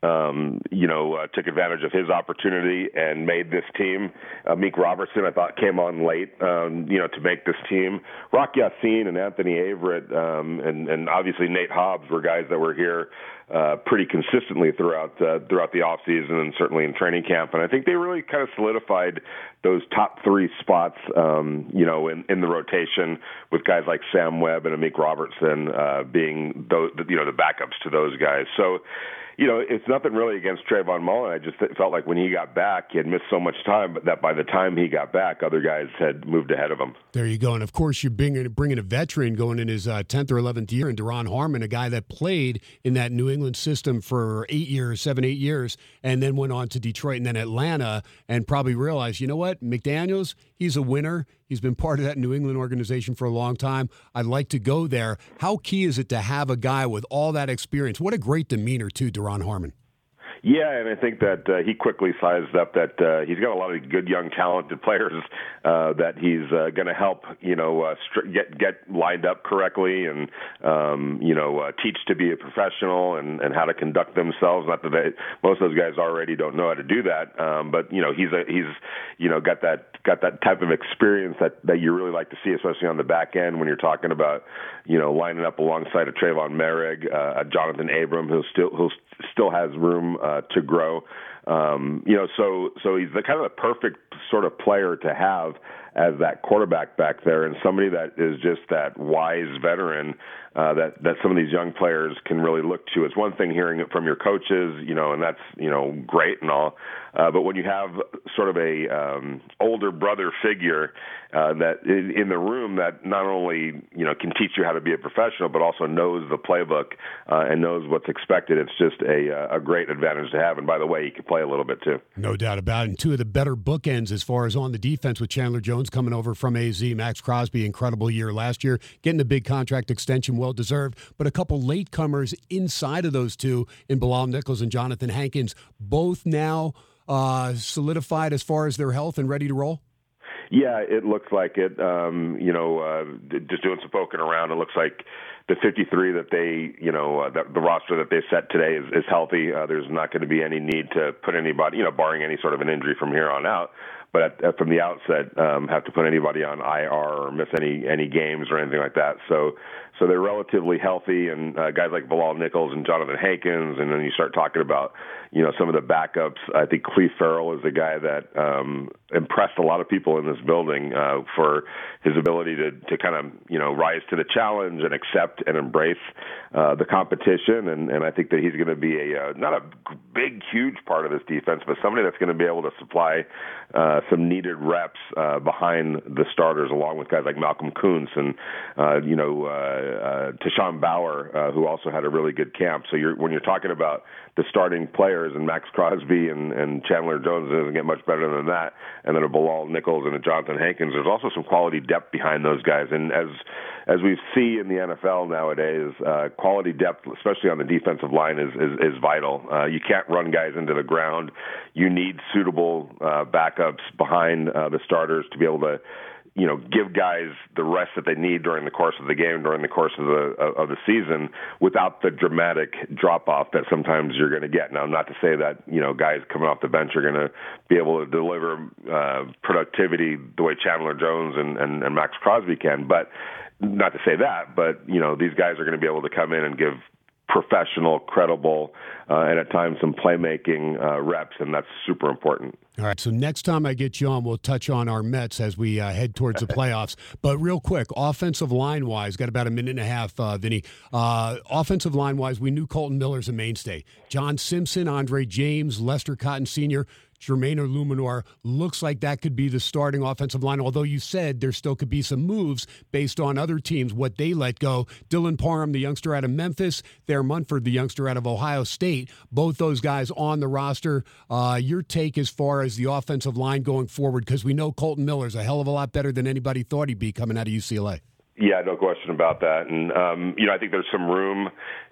um, you know, uh, took advantage of his opportunity and made this team. Uh, Meek Robertson, I thought, came on late, um, you know, to make this team. Rock Ya-Sin and Anthony Averett, um, and, and obviously Nate Hobbs were guys that were here uh, pretty consistently throughout uh, throughout the off season and certainly in training camp. And I think they really kind of solidified those top three spots, um, you know, in, in the rotation with guys like Sam Webb and Amik Robertson uh, being those, you know, the backups to those guys. So you know, it's nothing really against Trayvon Mullen. I just felt like when he got back, he had missed so much time, but that by the time he got back, other guys had moved ahead of him. There you go. And of course, you're bringing, bringing a veteran going in his uh, 10th or 11th year, and Duron Harmon, a guy that played in that New England system for eight years, seven, eight years, and then went on to Detroit and then Atlanta, and probably realized, you know what, McDaniels, he's a winner. He's been part of that New England organization for a long time. I'd like to go there. How key is it to have a guy with all that experience? What a great demeanor, too, Duron Harmon. Yeah, and I think that uh, he quickly sized up that uh, he's got a lot of good, young, talented players uh, that he's uh, going to help, you know, uh, str- get get lined up correctly and um, you know uh, teach to be a professional and, and how to conduct themselves. Not that they, most of those guys already don't know how to do that, um, but you know he's a, he's you know got that got that type of experience that that you really like to see, especially on the back end when you're talking about you know lining up alongside a Tre'von Moehrig, uh, a Jonathan Abram who still who still has room uh, to grow. Um, you know, so so he's the kind of the perfect sort of player to have as that quarterback back there, and somebody that is just that wise veteran uh, that that some of these young players can really look to. It's one thing hearing it from your coaches, you know, and that's you know great and all, uh, but when you have sort of a um, older brother figure uh, that in, in the room that not only you know can teach you how to be a professional, but also knows the playbook uh, and knows what's expected, it's just a uh, a great advantage to have. And by the way, he can play a little bit too. No doubt about it. And two of the better bookends as far as on the defense with Chandler Jones coming over from AZ, Maxx Crosby, incredible year last year, getting the big contract extension, well deserved. But a couple latecomers inside of those two in Bilal Nichols and Jonathan Hankins, both now uh, solidified as far as their health and ready to roll. Yeah, it looks like it. Um, you know, uh, just doing some poking around, it looks like the 53 that they, you know, uh, the, the roster that they set today is, is healthy. Uh, there's not going to be any need to put anybody, you know, barring any sort of an injury from here on out. But at, at, from the outset, um, have to put anybody on IR or miss any any games or anything like that. So, so they're relatively healthy, and uh, guys like Bilal Nichols and Jonathan Hankins, and then you start talking about, you know, some of the backups. I think Cleve Farrell is the guy that um, impressed a lot of people in this building uh, for his ability to to kind of you know rise to the challenge and accept and embrace uh, the competition. And and I think that he's going to be a uh, not a big huge part of this defense, but somebody that's going to be able to supply uh, some needed reps uh, behind the starters, along with guys like Malcolm Koonce and uh, you know uh, uh, Tashawn Bower, uh, who also had a really good camp. So you're when you're talking about the starting players and Maxx Crosby and, and Chandler Jones doesn't get much better than that, and then a Bilal Nichols and a Jonathan Hankins. There's also some quality depth behind those guys, and as as we see in the NFL nowadays, uh, quality depth, especially on the defensive line, is is, is vital. Uh, you can't run guys into the ground. You need suitable uh, backups behind uh, the starters to be able to you know give guys the rest that they need during the course of the game during the course of the of the season without the dramatic drop off that sometimes you're going to get now not to say that you know guys coming off the bench are going to be able to deliver uh, productivity the way Chandler Jones and, and and Maxx Crosby can but not to say that but you know these guys are going to be able to come in and give professional, credible, uh, and at times some playmaking uh, reps, and that's super important. All right. So next time I get you on, we'll touch on our Mets as we uh, head towards the <laughs> playoffs. But real quick, offensive line wise, got about a minute and a half, uh, Vinny. Uh, offensive line wise, we knew Colton Miller's a mainstay. John Simpson, Andre James, Lester Cotton Sr., Jermaine Eluemunor looks like that could be the starting offensive line. Although you said there still could be some moves based on other teams, what they let go. Dylan Parham, the youngster out of Memphis, Thayer Munford, the youngster out of Ohio State, both those guys on the roster. Uh, your take as far as the offensive line going forward, because we know Colton Miller's a hell of a lot better than anybody thought he'd be coming out of UCLA. Yeah, no question about that. And um, you know, I think there's some room,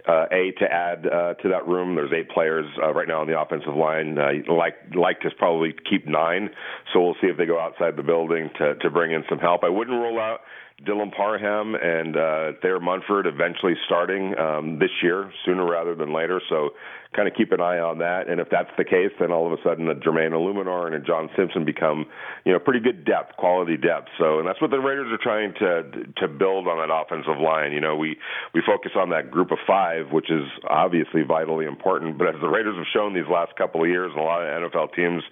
uh, a to add uh, to that room. There's eight players uh, right now on the offensive line. Uh, like like to probably keep nine. So we'll see if they go outside the building to to bring in some help. I wouldn't rule out Dylan Parham and uh, Thayer Munford eventually starting um, this year, sooner rather than later. So kind of keep an eye on that. And if that's the case, then all of a sudden a Jermaine Eluemunor and a John Simpson become, you know, pretty good depth, quality depth. So, and that's what the Raiders are trying to to build on that offensive line. You know, we we focus on that group of five, which is obviously vitally important. But as the Raiders have shown these last couple of years, and a lot of NFL teams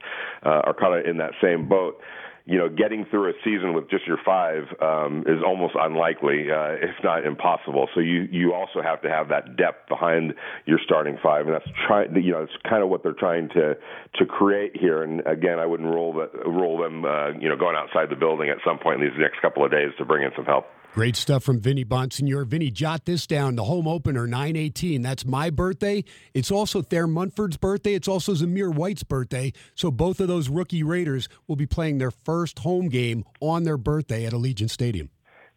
uh, are kind of in that same boat you know, getting through a season with just your five um, is almost unlikely, uh, if not impossible. So you you also have to have that depth behind your starting five, and that's try you know it's kind of what they're trying to to create here. And again, I wouldn't rule that rule them uh, you know going outside the building at some point in these next couple of days to bring in some help. Great stuff from Vinny Bonsignore. Vinny, jot this down. The home opener, 918. That's my birthday. It's also Thayer Munford's birthday. It's also Zamir White's birthday. So both of those rookie Raiders will be playing their first home game on their birthday at Allegiant Stadium.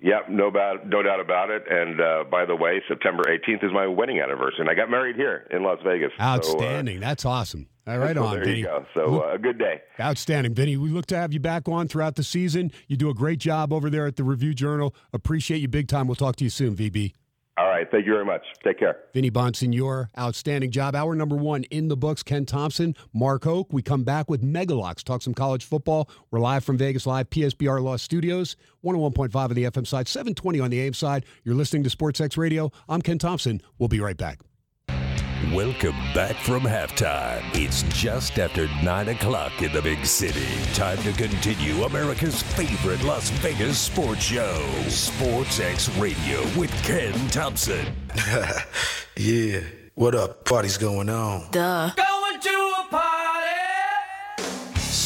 Yep, no doubt, no doubt about it. And uh, by the way, September 18th is my wedding anniversary, and I got married here in Las Vegas. Outstanding. So, uh, That's awesome. All right, on, there Vinny. you go. So uh, a good day. Outstanding, Vinny. We look to have you back on throughout the season. You do a great job over there at the Review Journal. Appreciate you big time. We'll talk to you soon, VB. All right, thank you very much. Take care. Vinny Bonsignore, outstanding job. Hour number one in the books. Ken Thomson, Mark Hoke. We come back with Megalocks, talk some college football. We're live from Vegas Live, PSBR Law Studios, 101.5 on the FM side, 720 on the AM side. You're listening to Sports X Radio. I'm Ken Thomson. We'll be right back. Welcome back from halftime. It's just after 9 o'clock in the big city. Time to continue America's favorite Las Vegas sports show, Sports X Radio with Ken Thomson. <laughs> yeah. What up? Party's going on. Duh. Going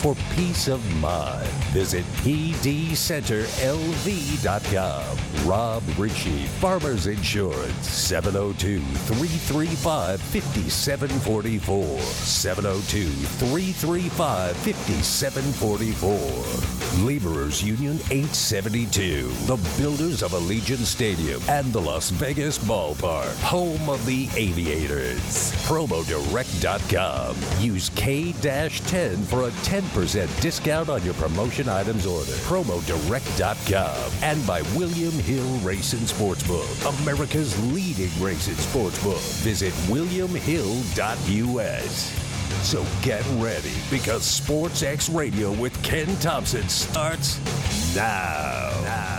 for peace of mind. Visit pdcenterlv.com. Rob Rische, Farmers Insurance, 702 335 5744. 702 335 5744. Laborers Union 872, the builders of Allegiant Stadium and the Las Vegas Ballpark, home of the Aviators. Promodirect.com. Use K-10 for a 10% discount on your promotion items order. Promodirect.com. And by William Hill Racing Sportsbook, America's leading racing sportsbook. Visit williamhill.us. So get ready because Sports X Radio with Ken Thomson starts now.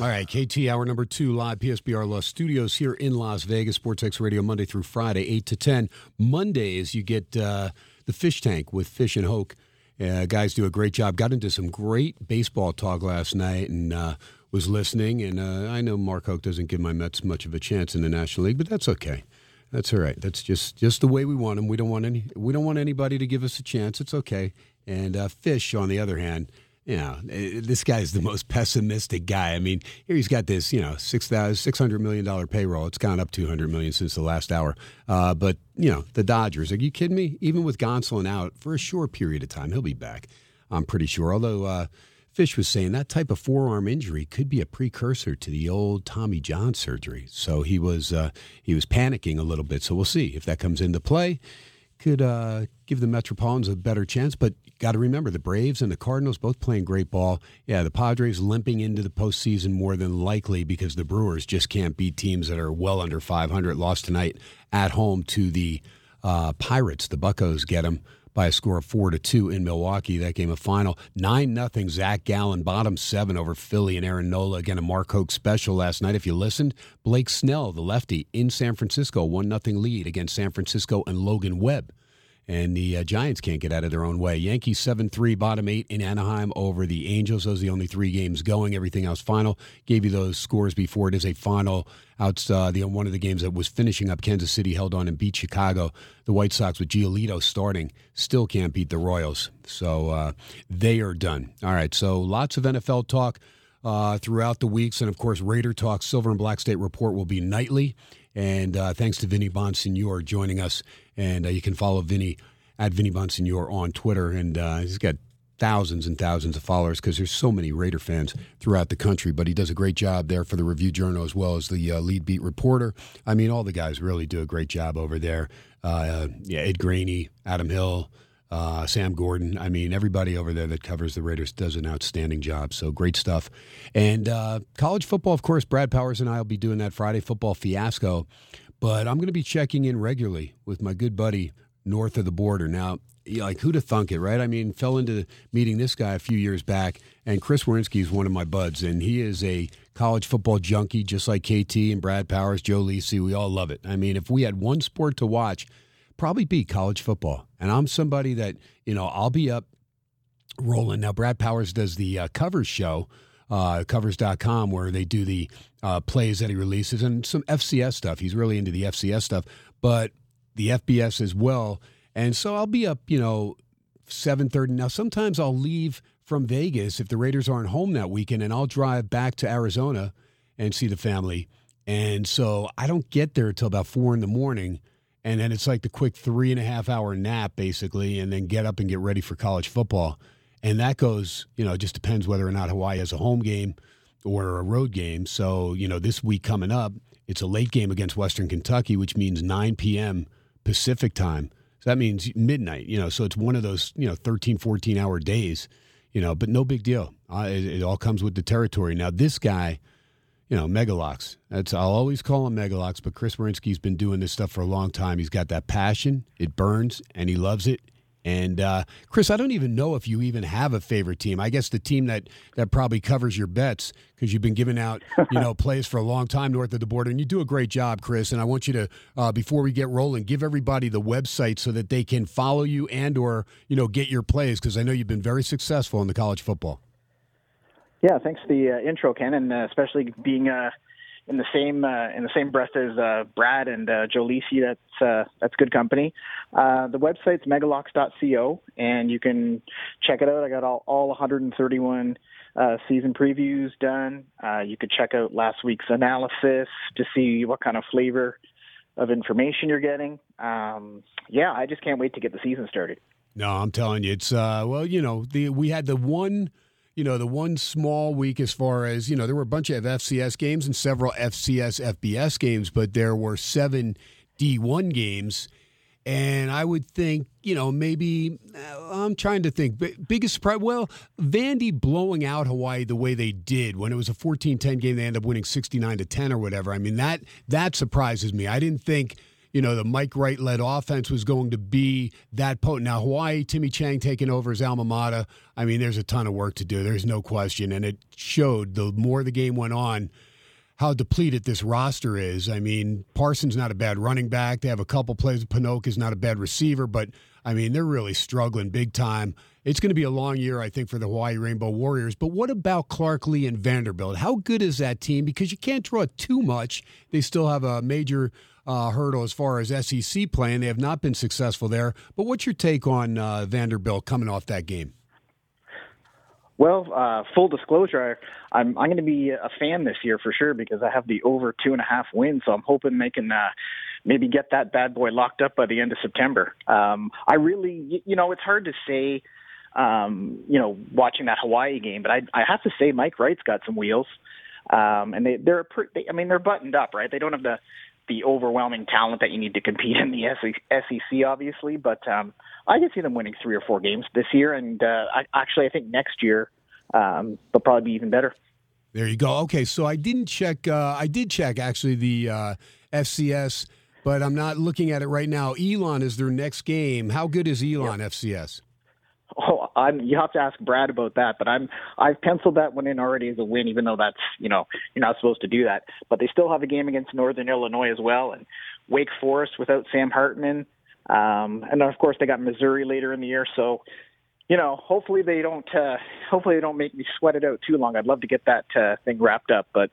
All right, KT hour number two, live PSBR Los Studios here in Las Vegas, Sports X Radio, Monday through Friday, 8 to 10. Mondays, you get uh, the fish tank with Fish and Hoke. Uh, guys do a great job. Got into some great baseball talk last night and uh, was listening. And uh, I know Mark Hoke doesn't give my Mets much of a chance in the National League, but that's okay. That's all right. That's just just the way we want them. We don't want any. We don't want anybody to give us a chance. It's okay. And uh, Fish, on the other hand, you know, eh, this guy's the most <laughs> pessimistic guy. I mean, here he's got this, you know, six thousand six hundred million dollar payroll. It's gone up two hundred million since the last hour. Uh, but you know, the Dodgers. Are you kidding me? Even with Gonsolin out for a short period of time, he'll be back. I'm pretty sure. Although uh, Fish was saying that type of forearm injury could be a precursor to the old Tommy John surgery. So he was uh, he was panicking a little bit. So we'll see if that comes into play. Could uh, give the Metropolitans a better chance, but got to remember the Braves and the Cardinals both playing great ball. Yeah, the Padres limping into the postseason more than likely because the Brewers just can't beat teams that are well under 500. Lost tonight at home to the uh, Pirates. The Buckos get them by a score of four to two in Milwaukee. That game a final nine nothing. Zac Gallen bottom seven over Philly and Aaron Nola again a Mark Hoke special last night. If you listened, Blake Snell, the lefty in San Francisco, one nothing lead against San Francisco and Logan Webb. And the uh, Giants can't get out of their own way. Yankees 7 3, bottom eight in Anaheim over the Angels. Those are the only three games going. Everything else final. Gave you those scores before. It is a final. Out uh, the one of the games that was finishing up. Kansas City held on and beat Chicago. The White Sox with Giolito starting still can't beat the Royals. So uh, they are done. All right. So lots of NFL talk uh, throughout the weeks. And of course, Raider Talk Silver and Black State Report will be nightly. And uh, thanks to Vinny Bonsignore joining us. And uh, you can follow Vinny at Vinny Bonsignore on Twitter. And uh, he's got thousands and thousands of followers because there's so many Raider fans throughout the country. But he does a great job there for the Review Journal as well as the uh, lead beat reporter. I mean, all the guys really do a great job over there. Uh, yeah, Ed Graney, Adam Hill, uh, Sam Gordon. I mean, everybody over there that covers the Raiders does an outstanding job. So great stuff. And uh, college football, of course, Brad Powers and I will be doing that Friday football fiasco. But I'm going to be checking in regularly with my good buddy north of the border. Now, like who'd have thunk it, right? I mean, fell into meeting this guy a few years back, and Chris Weyrinski is one of my buds, and he is a college football junkie, just like KT and Brad Powers, Joe Lisi. We all love it. I mean, if we had one sport to watch, probably be college football. And I'm somebody that you know I'll be up rolling. Now, Brad Powers does the uh, covers show, uh, covers.com, where they do the uh, plays that he releases and some FCS stuff. He's really into the FCS stuff, but the FBS as well. And so I'll be up, you know, 7:30. Now sometimes I'll leave from Vegas if the Raiders aren't home that weekend and I'll drive back to Arizona and see the family. And so I don't get there until about four in the morning. And then it's like the quick three and a half hour nap, basically, and then get up and get ready for college football. And that goes, you know, it just depends whether or not Hawaii has a home game or a road game. So, you know, this week coming up, it's a late game against Western Kentucky, which means 9 p.m. Pacific time. So that means midnight, you know, so it's one of those, you know, 13, 14 hour days, you know, but no big deal. Uh, it, it all comes with the territory. Now, this guy, you know, Megalocks. That's I'll always call him Megalocks, but Chris Weyrinski's been doing this stuff for a long time. He's got that passion. It burns, and he loves it. And uh, Chris, I don't even know if you even have a favorite team. I guess the team that that probably covers your bets because you've been giving out, you know, <laughs> plays for a long time north of the border, and you do a great job, Chris. And I want you to, uh, before we get rolling, give everybody the website so that they can follow you and or you know get your plays because I know you've been very successful in the college football. Yeah, thanks for the uh, intro, Ken, and uh, especially being uh, in the same uh, in the same breath as uh, Brad and uh, Joe Lisi. That's uh, that's good company. Uh, the website's megalox.co, and you can check it out. I got all, all 131 uh, season previews done. Uh, you could check out last week's analysis to see what kind of flavor of information you're getting. Um, yeah, I just can't wait to get the season started. No, I'm telling you, it's uh, well, you know, the we had the one, you know, the one small week as far as you know, there were a bunch of FCS games and several FCS FBS games, but there were seven D1 games, and I would think, you know, maybe uh, I'm trying to think. Biggest surprise? Well, Vandy blowing out Hawaii the way they did when it was a 14-10 game, they end up winning 69 to 10 or whatever. I mean that that surprises me. I didn't think you know, the Mike Wright led offense was going to be that potent. Now, Hawaii, Timmy Chang taking over his alma mater. I mean, there's a ton of work to do. There's no question. And it showed the more the game went on how depleted this roster is. I mean, Parsons not a bad running back. They have a couple plays. Pinocchio is not a bad receiver, but I mean, they're really struggling big time. It's going to be a long year, I think, for the Hawaii Rainbow Warriors. But what about Clark Lea and Vanderbilt? How good is that team? Because you can't draw too much. They still have a major uh, hurdle as far as SEC playing. They have not been successful there. But what's your take on uh, Vanderbilt coming off that game? Well, uh, full disclosure, I- I'm I'm going to be a fan this year for sure because I have the over two and a half wins, so I'm hoping they can uh, maybe get that bad boy locked up by the end of September. Um, I really, you know, it's hard to say, um, you know, watching that Hawaii game, but I I have to say Mike Wright's got some wheels, um, and they they're pre- they, I mean they're buttoned up, right? They don't have the the overwhelming talent that you need to compete in the SEC, obviously. But um, I can see them winning three or four games this year, and uh, I, actually, I think next year um, they'll probably be even better. There you go. Okay, so I didn't check. Uh, I did check actually the uh, FCS, but I'm not looking at it right now. Elon is their next game. How good is Elon FCS? Oh, I'm. You have to ask Brad about that, but I'm. I've penciled that one in already as a win, even though that's you know you're not supposed to do that. But they still have a game against Northern Illinois as well, and Wake Forest without Sam Hartman, um, and then of course they got Missouri later in the year. So, you know, hopefully they don't. Uh, hopefully they don't make me sweat it out too long. I'd love to get that uh, thing wrapped up, but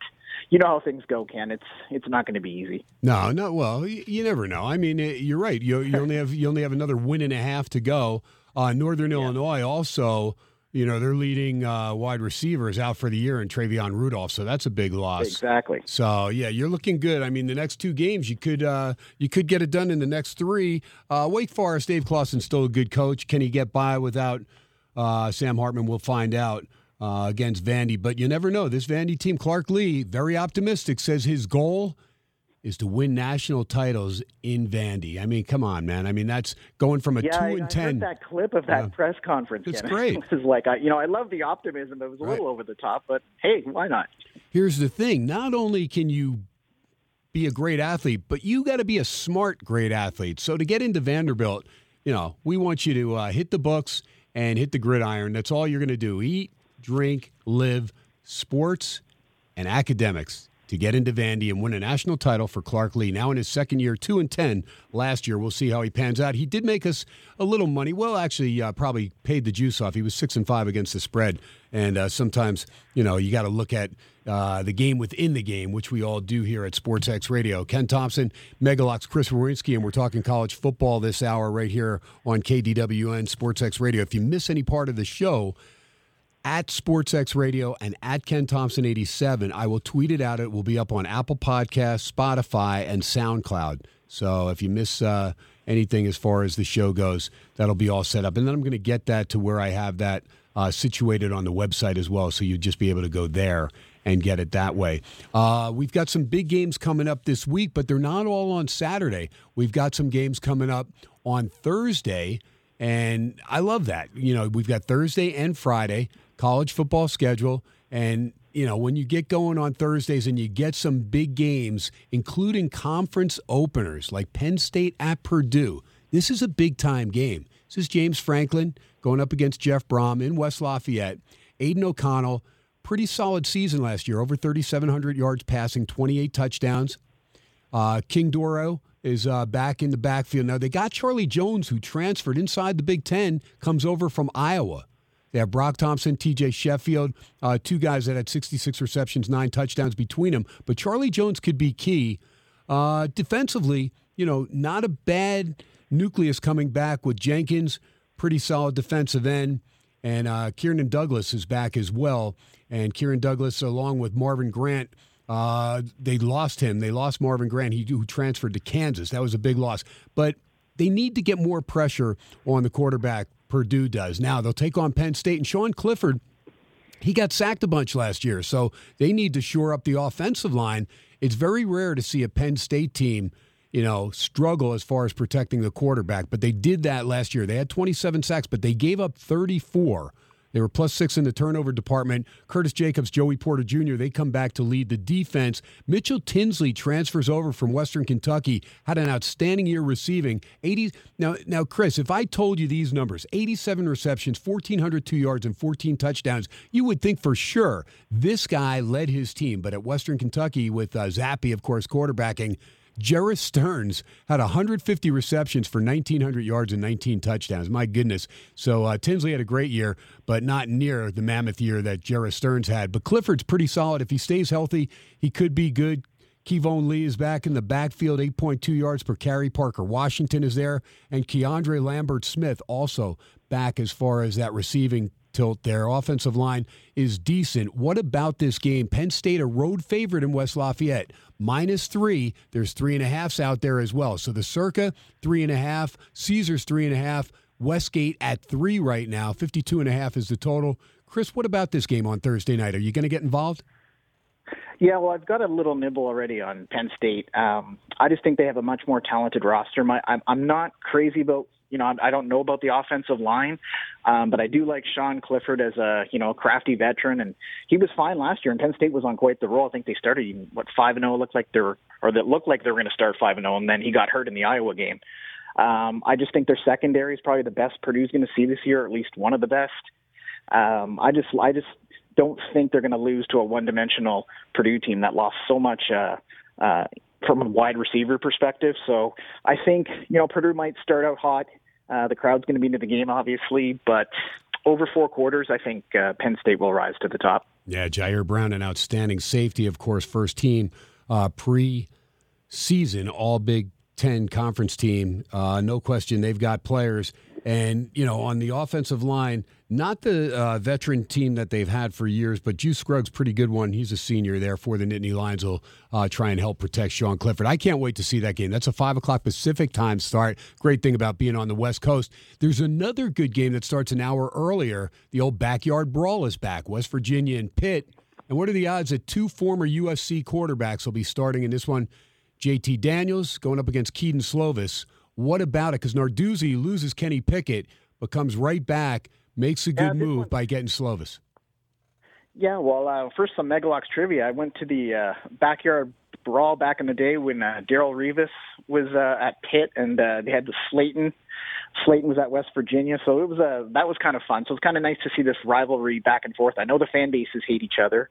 you know how things go, Ken. It's it's not going to be easy. No, no. Well, you, you never know. I mean, you're right. You, you only have you only have another win and a half to go. Uh, Northern Illinois also, you know, their leading uh, wide receiver is out for the year, and Trayvon Rudolph. So that's a big loss. Exactly. So yeah, you're looking good. I mean, the next two games you could uh, you could get it done in the next three. Uh, Wake Forest, Dave Clawson's still a good coach. Can he get by without uh, Sam Hartman? We'll find out. Uh, against Vandy, but you never know. This Vandy team, Clark Lea, very optimistic, says his goal is to win national titles in Vandy. I mean, come on, man. I mean, that's going from a yeah, two I, and I ten. that clip of that Yeah. press conference. It's Ken. <laughs> great. It was like, I, you know, I love the optimism. It was a little over the top, but hey, why not? Here's the thing: not only can you be a great athlete, but you got to be a smart, great athlete. So to get into Vanderbilt, you know, we want you to uh, hit the books and hit the gridiron. That's all you're going to do: eat, drink, live, sports, and academics. To get into Vandy and win a national title for Clark Lea. Now in his second year, two and ten last year. We'll see how he pans out. He did make us a little money. Well, actually, uh, probably paid the juice off. He was six and five against the spread, and uh, sometimes you know you got to look at uh, the game within the game, which we all do here at SportsX Radio. Ken Thomson, Megalocks, Chris Weyrinski, and we're talking college football this hour right here on KDWN SportsX Radio. If you miss any part of the show, at SportsX Radio and at Ken Thomson 87. I will tweet it out. It will be up on Apple Podcasts, Spotify, and SoundCloud. So if you miss uh, anything as far as the show goes, that'll be all set up. And then I'm going to get that to where I have that uh, situated on the website as well. So you'd just be able to go there and get it that way. Uh, we've got some big games coming up this week, but they're not all on Saturday. We've got some games coming up on Thursday. And I love that. You know, we've got Thursday and Friday college football schedule. And, you know, when you get going on Thursdays and you get some big games, including conference openers like Penn State at Purdue, this is a big time game. This is James Franklin going up against Jeff Brohm in West Lafayette. Aidan O'Connell, pretty solid season last year, over 3,700 yards passing, 28 touchdowns. Uh, King Doerue is uh, back in the backfield. Now, they got Charlie Jones, who transferred inside the Big Ten, comes over from Iowa. They have Broc Thompson, TJ Sheffield, uh, two guys that had 66 receptions, nine touchdowns between them. But Charlie Jones could be key. Uh, defensively, you know, not a bad nucleus coming back with Jenkins, pretty solid defensive end. And uh, Kieran Douglas is back as well. And Kieran Douglas, along with Marvin Grant, uh, they lost him. They lost Marvin Grant, he, who transferred to Kansas. That was a big loss. But they need to get more pressure on the quarterback. Purdue does now. They'll take on Penn State and Sean Clifford. He got sacked a bunch last year, so they need to shore up the offensive line. It's very rare to see a Penn State team, you know, struggle as far as protecting the quarterback, but they did that last year. They had 27 sacks, but they gave up 34. They were plus six in the turnover department. Curtis Jacobs, Joey Porter Jr., they come back to lead the defense. Mitchell Tinsley transfers over from Western Kentucky, had an outstanding year receiving. 80 now, now, Chris, if I told you these numbers 87 receptions, 1,402 yards, and 14 touchdowns, you would think for sure this guy led his team. But at Western Kentucky, with uh, Zappe, of course, quarterbacking, Jerreth Sterns had 150 receptions for 1,900 yards and 19 touchdowns. My goodness. So uh, Tinsley had a great year, but not near the mammoth year that Jerreth Sterns had. But Clifford's pretty solid. If he stays healthy, he could be good. Keyvone Lee is back in the backfield, 8.2 yards per carry. Parker Washington is there. And Keandre Lambert Smith also back as far as that receiving tilt there. Offensive line is decent. What about this game? Penn State, a road favorite in West Lafayette, minus three. There's three and a halfs out there as well. So the Circa, three and a half. Caesars, three and a half. Westgate at three right now. 52 and a half is the total. Chris, what about this game on Thursday night? Are you going to get involved? Yeah, well, I've got a little nibble already on Penn State. Um, I just think they have a much more talented roster. My, I'm, I'm not crazy about, you know, I don't know about the offensive line, um, but I do like Sean Clifford as a, you know, crafty veteran, and he was fine last year. And Penn State was on quite the roll. I think they started even, what five and zero looked like they're, or that looked like they were going to start five and zero, and then he got hurt in the Iowa game. Um, I just think their secondary is probably the best Purdue's going to see this year, or at least one of the best. Um, I just, I just don't think they're going to lose to a one-dimensional Purdue team that lost so much uh, uh, from a wide receiver perspective. So I think you know Purdue might start out hot. Uh, the crowd's going to be into the game, obviously, but over four quarters, I think uh, Penn State will rise to the top. Yeah, Ji'Ayir Brown, an outstanding safety, of course, first team uh, pre season, all Big Ten conference team. Uh, no question, they've got players. And, you know, on the offensive line, not the uh, veteran team that they've had for years, but Juice Scruggs, pretty good one. He's a senior there for the Nittany Lions, will uh, try and help protect Sean Clifford. I can't wait to see that game. That's a 5 o'clock Pacific time start. Great thing about being on the West Coast. There's another good game that starts an hour earlier. The old backyard brawl is back. West Virginia and Pitt. And what are the odds that two former USC quarterbacks will be starting in this one? JT Daniels going up against Kedon Slovis. What about it? Because Narduzzi loses Kenny Pickett, but comes right back, makes a good this move one- by getting Slovis. Yeah, well, uh, first some Megalocks trivia. I went to the uh, backyard brawl back in the day when uh, Darrelle Revis was uh, at Pitt, and uh, they had the Slaton. Slaton was at West Virginia, so it was uh, that was kind of fun. So it's kind of nice to see this rivalry back and forth. I know the fan bases hate each other.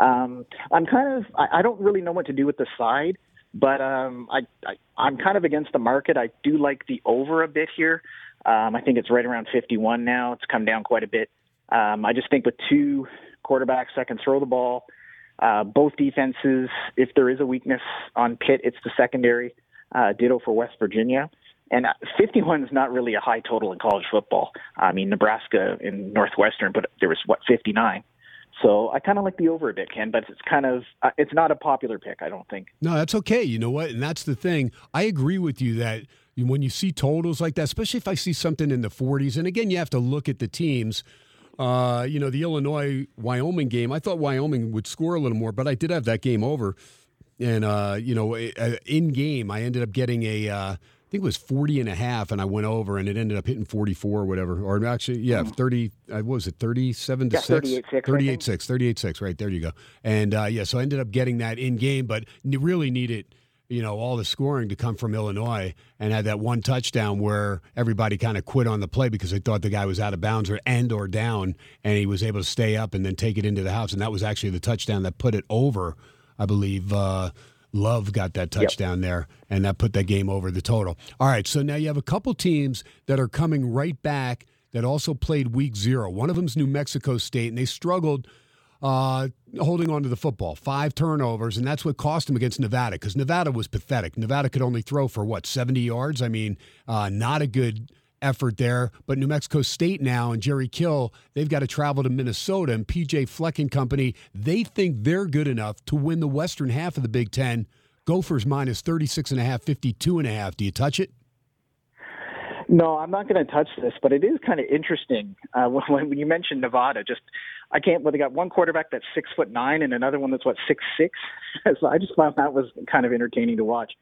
Um, I'm kind of I, I don't really know what to do with the side, but um, I, I I'm kind of against the market. I do like the over a bit here. Um, I think it's right around 51 now. It's come down quite a bit. Um, I just think with two quarterbacks that can throw the ball, uh, both defenses, if there is a weakness on Pitt, it's the secondary. Uh, ditto for West Virginia. And uh, 51 is not really a high total in college football. I mean, Nebraska and Northwestern, but there was what 59. So I kind of like the over a bit, Ken, but it's kind of uh, it's not a popular pick, I don't think. No, that's okay. You know what? And that's the thing. I agree with you that when you see totals like that, especially if I see something in the 40s, and again, you have to look at the teams. Uh, you know, the Illinois Wyoming game, I thought Wyoming would score a little more, but I did have that game over. And, uh, you know, uh, in game, I ended up getting a, uh, I think it was 40 and a half, and I went over, and it ended up hitting 44 or whatever. Or actually, yeah, 30, uh, what was it, 37 to Yeah, 6? 38-6, 38 6, 38 6, right there you go. And, uh, yeah, so I ended up getting that in game, but really needed you know, all the scoring to come from Illinois and had that one touchdown where everybody kind of quit on the play because they thought the guy was out of bounds or end or down and he was able to stay up and then take it into the house and that was actually the touchdown that put it over. I believe uh, Love got that touchdown there and that put that game over the total. All right, so now you have a couple teams that are coming right back that also played week 0. One of them's New Mexico State and they struggled uh, holding on to the football. Five turnovers, and that's what cost him against Nevada because Nevada was pathetic. Nevada could only throw for what, 70 yards? I mean, uh, not a good effort there. But New Mexico State now and Jerry Kill, they've got to travel to Minnesota, and PJ Fleck and company, they think they're good enough to win the western half of the Big Ten. Gophers minus 36 and a half, 52 and a half. Do you touch it? No, I'm not going to touch this, but it is kind of interesting uh, <laughs> when, when you mentioned Nevada. Just I can't. Well, they got one quarterback that's six foot nine and another one that's what six six. <laughs> so I just found that was kind of entertaining to watch.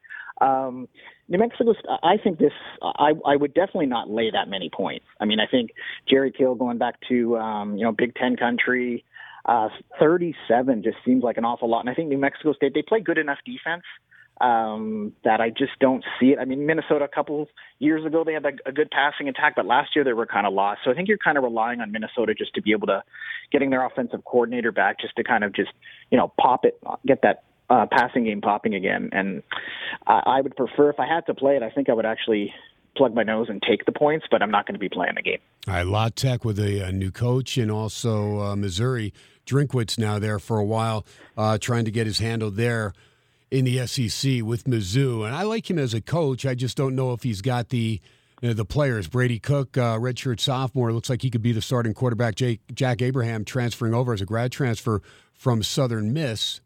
Um, New Mexico, I think this. I I would definitely not lay that many points. I mean, I think Jerry Kill going back to um, you know Big Ten country. Uh, 37 just seems like an awful lot. And I think New Mexico State, they play good enough defense um, that I just don't see it. I mean, Minnesota a couple years ago, they had a, good passing attack, but last year they were kind of lost. So I think you're kind of relying on Minnesota just to be able to getting their offensive coordinator back just to kind of just, you know, pop it, get that uh, passing game popping again. And I, I would prefer, if I had to play it, I think I would actually plug my nose and take the points, but I'm not going to be playing the game. All right, La Tech with a, a new coach and also uh, Missouri. Drinkwitz now there for a while, uh, trying to get his handle there in the SEC with Mizzou. And I like him as a coach. I just don't know if he's got the you know, the players. Brady Cook, uh, redshirt sophomore, looks like he could be the starting quarterback. Jake, Jack Abraham transferring over as a grad transfer from Southern Miss.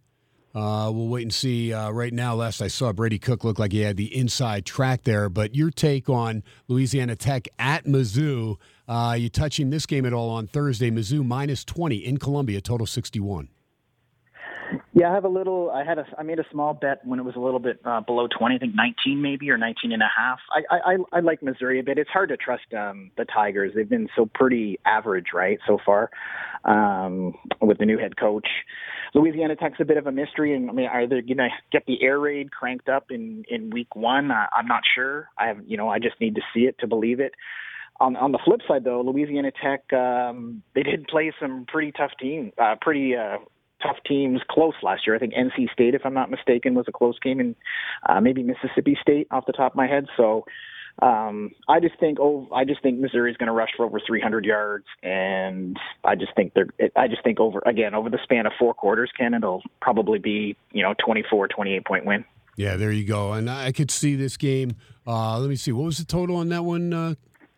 Uh, we'll wait and see. Uh, right now, last I saw, Brady Cook looked like he had the inside track there. But your take on Louisiana Tech at Mizzou? Uh, you touching this game at all on Thursday? Mizzou minus twenty in Columbia, total sixty-one. Yeah, I have a little. I had a. I made a small bet when it was a little bit uh, below twenty. I think nineteen maybe or nineteen and a half. I I, I like Missouri a bit. It's hard to trust um, the Tigers. They've been so pretty average, right, so far, um, with the new head coach. Louisiana Tech's a bit of a mystery, and I mean, are they going to get the air raid cranked up in in week one? I, I'm not sure. I have, you know, I just need to see it to believe it. On on the flip side, though, Louisiana Tech um, they did play some pretty tough team, uh, pretty uh, tough teams close last year. I think NC State, if I'm not mistaken, was a close game, and uh, maybe Mississippi State off the top of my head. So um, I just think oh, I just think Missouri is going to rush for over 300 yards, and I just think they're. I just think over again over the span of four quarters, Ken, it'll probably be you know 24, 28 point win. Yeah, there you go. And I could see this game. Uh, let me see. What was the total on that one, uh,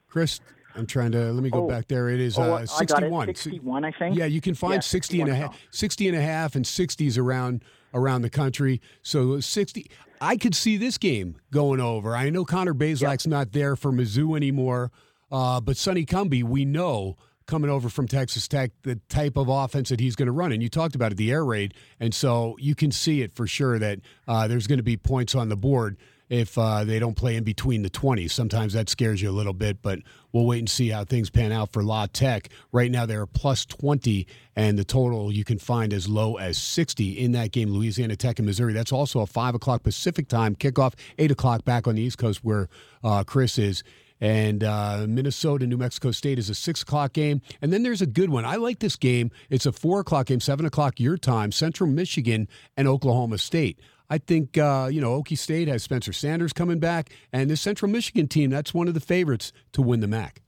Chris? I'm trying to let me go Oh. back there. It is Oh, uh, I got it. 61. 61, I think. Yeah, you can find Yeah, 60 and a half, 60 and a half and 60s around around the country. So 60 I could see this game going over. I know Connor Bazelak's not there for Mizzou anymore, uh, but Sonny Cumbie, we know coming over from Texas Tech, the type of offense that he's going to run. And you talked about it, the air raid. And so you can see it for sure that uh, there's going to be points on the board if uh, they don't play in between the 20s. Sometimes that scares you a little bit, but we'll wait and see how things pan out for La Tech. Right now, they're plus 20, and the total you can find as low as 60 in that game, Louisiana Tech and Missouri. That's also a 5 o'clock Pacific time kickoff, 8 o'clock back on the East Coast where uh, Chris is. And uh, Minnesota, New Mexico State is a six o'clock game. And then there's a good one. I like this game. It's a four o'clock game, seven o'clock your time, Central Michigan and Oklahoma State. I think, uh, you know, Okie State has Spencer Sanders coming back. And this Central Michigan team, that's one of the favorites to win the MAC.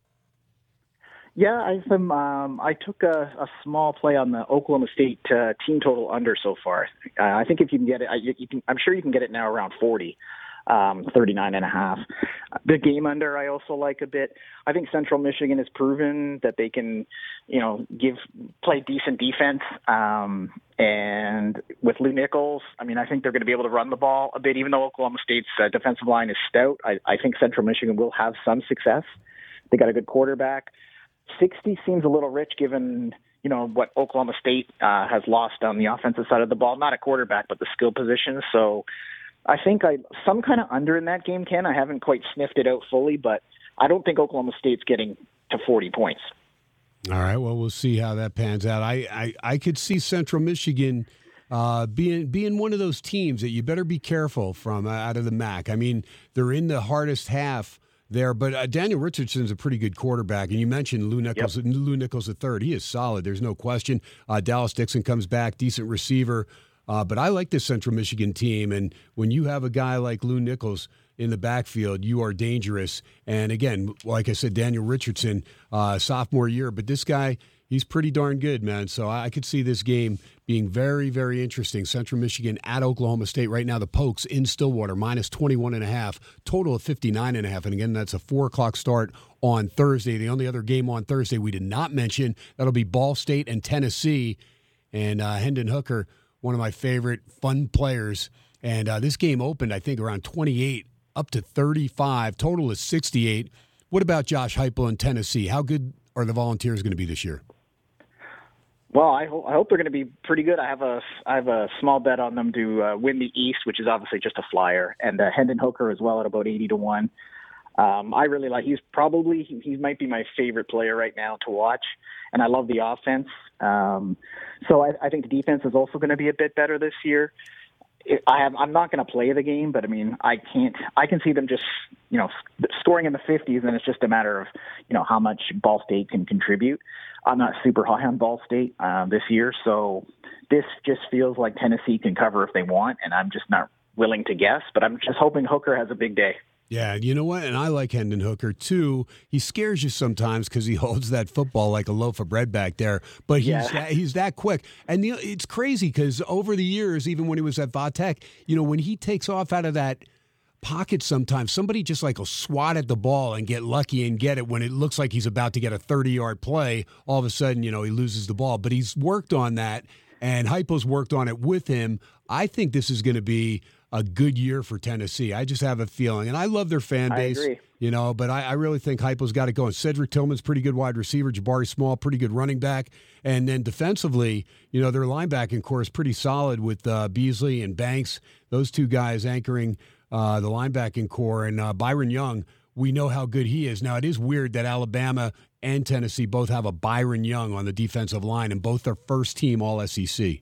Yeah, I um, um, I took a, a small play on the Oklahoma State uh, team total under so far. Uh, I think if you can get it, I, you can. I'm sure you can get it now around 40, um, 39 and a half. The game under I also like a bit. I think Central Michigan has proven that they can, you know, give play decent defense. Um, and with Lew Nichols, I mean, I think they're going to be able to run the ball a bit. Even though Oklahoma State's uh, defensive line is stout, I, I think Central Michigan will have some success. They got a good quarterback. 60 seems a little rich given you know what Oklahoma State uh, has lost on the offensive side of the ball, not a quarterback, but the skill positions. So I think I some kind of under in that game, Ken. I haven't quite sniffed it out fully, but I don't think Oklahoma State's getting to 40 points. All right. Well, we'll see how that pans out. I, I, I could see Central Michigan uh, being being one of those teams that you better be careful from uh, out of the MAC. I mean, they're in the hardest half there, but uh, Daniel Richardson's a pretty good quarterback, and you mentioned Lew Nichols. Lew Nichols the third, he is solid. There's no question. Uh, Dallas Dixon comes back, decent receiver. Uh, but I like this Central Michigan team, and when you have a guy like Lew Nichols in the backfield, you are dangerous. And again, like I said, Daniel Richardson, uh, sophomore year, but this guy, he's pretty darn good, man. So I could see this game being very, very interesting. Central Michigan at Oklahoma State right now. The Pokes in Stillwater minus 21 and a half, total of 59 and a half. And again, that's a four o'clock start on Thursday. The only other game on Thursday we did not mention that'll be Ball State and Tennessee. And uh, Hendon Hooker, one of my favorite fun players. And uh, this game opened, I think, around 28 up to 35. Total is 68. What about Josh Heupel in Tennessee? How good are the Volunteers going to be this year? Well, I, ho- I hope they're going to be pretty good. I have a I have a small bet on them to uh, win the East, which is obviously just a flyer, and uh, Hendon Hooker as well at about eighty to one. Um, I really like. He's probably he, he might be my favorite player right now to watch, and I love the offense. Um, so I, I think the defense is also going to be a bit better this year. It- I have. I'm not going to play the game, but I mean, I can't. I can see them just, you know, scoring in the 50s, and it's just a matter of, you know, how much Ball State can contribute. I'm not super high on Ball State um, this year, so this just feels like Tennessee can cover if they want, and I'm just not willing to guess. But I'm just hoping Hooker has a big day. Yeah, you know what? And I like Hendon Hooker too. He scares you sometimes because he <laughs> holds that football like a loaf of bread back there. But he's Yeah. that, he's that quick, and know, it's crazy because over the years, even when he was at Vatech, you know, when he takes off out of that pocket, sometimes somebody just like will swat at the ball and get lucky and get it when it looks like he's about to get a thirty-yard play. All of a sudden, you know, he loses the ball. But he's worked on that, and Heupel's worked on it with him. I think this is going to be a good year for Tennessee. I just have a feeling, and I love their fan I base. agree. You know, but I, I really think Heupel's got it going. Cedric Tillman's pretty good wide receiver. Jabari Small, pretty good running back. And then defensively, you know, their linebacking core is pretty solid with uh, Beasley and Banks. Those two guys anchoring uh, the linebacking core. And uh, Byron Young, we know how good he is. Now, it is weird that Alabama and Tennessee both have a Byron Young on the defensive line, and both are first team All SEC.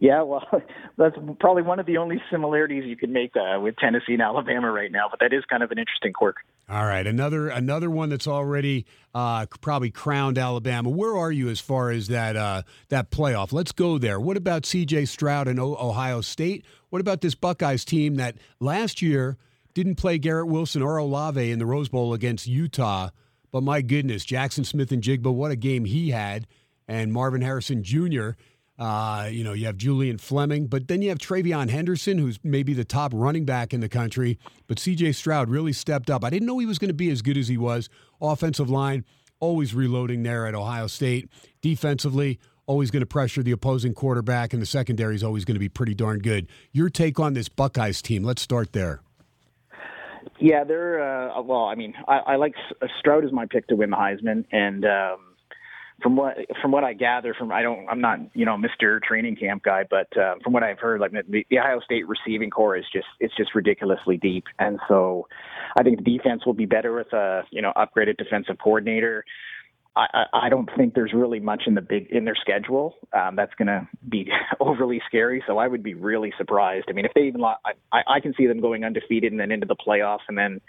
Yeah, well, <laughs> that's probably one of the only similarities you could make uh, with Tennessee and Alabama right now. But that is kind of an interesting quirk. All right, another another one that's already uh, probably crowned Alabama. Where are you as far as that uh, that playoff? Let's go there. What about C.J. Stroud and o- Ohio State? What about this Buckeyes team that last year didn't play Garrett Wilson or Olave in the Rose Bowl against Utah? But my goodness, Jaxon Smith-Njigba, what a game he had, and Marvin Harrison Jr. Uh, you know, you have Julian Fleming, but then you have TreVeyon Henderson, who's maybe the top running back in the country. But CJ Stroud really stepped up. I didn't know he was going to be as good as he was. Offensive line, always reloading there at Ohio State. Defensively, always going to pressure the opposing quarterback, and the secondary is always going to be pretty darn good. Your take on this Buckeyes team? Let's start there. Yeah, they're uh, well. I mean, I, I like Stroud is my pick to win the Heisman, and um, from what from what I gather from I don't I'm not you know Mr. Training Camp guy, but uh, from what I've heard, like the, the Ohio State receiving core is just it's just ridiculously deep, and so I think the defense will be better with a you know upgraded defensive coordinator. I, I don't think there's really much in the big in their schedule um, that's going to be <laughs> overly scary. So I would be really surprised. I mean, if they even lo- I I can see them going undefeated and then into the playoffs, and then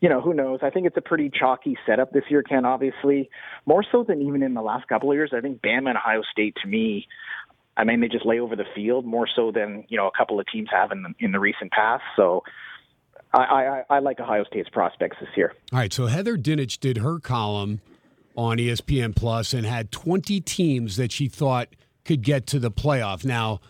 you know who knows. I think it's a pretty chalky setup this year, Ken. Obviously, more so than even in the last couple of years. I think Bama and Ohio State to me. I mean, they just lay over the field more so than you know a couple of teams have in the, in the recent past. So, I, I, I like Ohio State's prospects this year. All right, so Heather Dinich did her column on ESPN Plus and had 20 teams that she thought could get to the playoff. Now,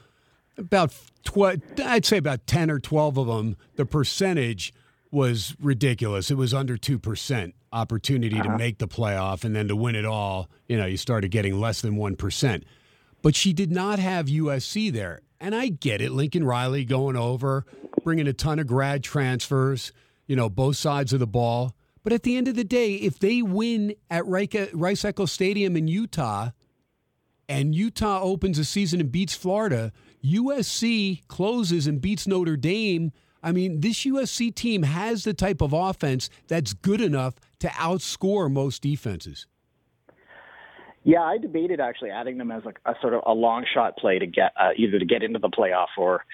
about tw- I'd say about 10 or 12 of them, the percentage was ridiculous. It was under 2% opportunity to uh-huh. make the playoff and then to win it all, you know, you started getting less than 1%. But she did not have USC there. And I get it. Lincoln Riley going over, bringing a ton of grad transfers, you know, both sides of the ball. But at the end of the day, if they win at Rice Rice Eccles Stadium in Utah, and Utah opens a season and beats Florida, USC closes and beats Notre Dame. I mean, this USC team has the type of offense that's good enough to outscore most defenses. Yeah, I debated actually adding them as a, a sort of a long shot play to get uh, either to get into the playoff or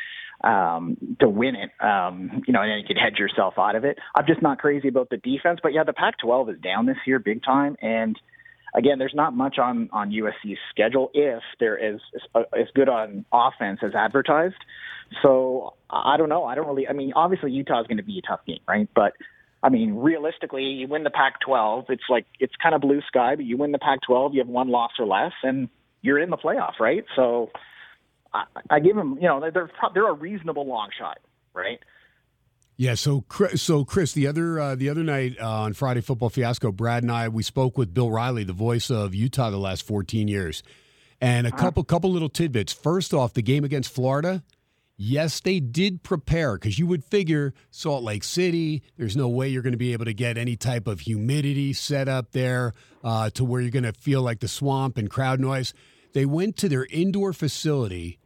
um, to win it. Um, you know, and then you could hedge yourself out of it. I'm just not crazy about the defense, but yeah, the Pac-12 is down this year big time, and again, there's not much on on USC's schedule if they're as as good on offense as advertised. So I don't know. I don't really. I mean, obviously Utah is going to be a tough game, right? But I mean, realistically, you win the Pac-12. It's like it's kind of blue sky, but you win the Pac-12, you have one loss or less, and you're in the playoff, right? So I, I give them, you know, they're they're a reasonable long shot, right? Yeah, so Chris, so Chris, the other uh, the other night uh, on Friday Football Fiasco, Brad and I we spoke with Bill Riley, the voice of Utah the last 14 years, and a couple couple little tidbits. First off, the game against Florida, Yes, they did prepare because you would figure Salt Lake City, there's no way you're going to be able to get any type of humidity set up there uh, to where you're going to feel like the swamp and crowd noise. They went to their indoor facility.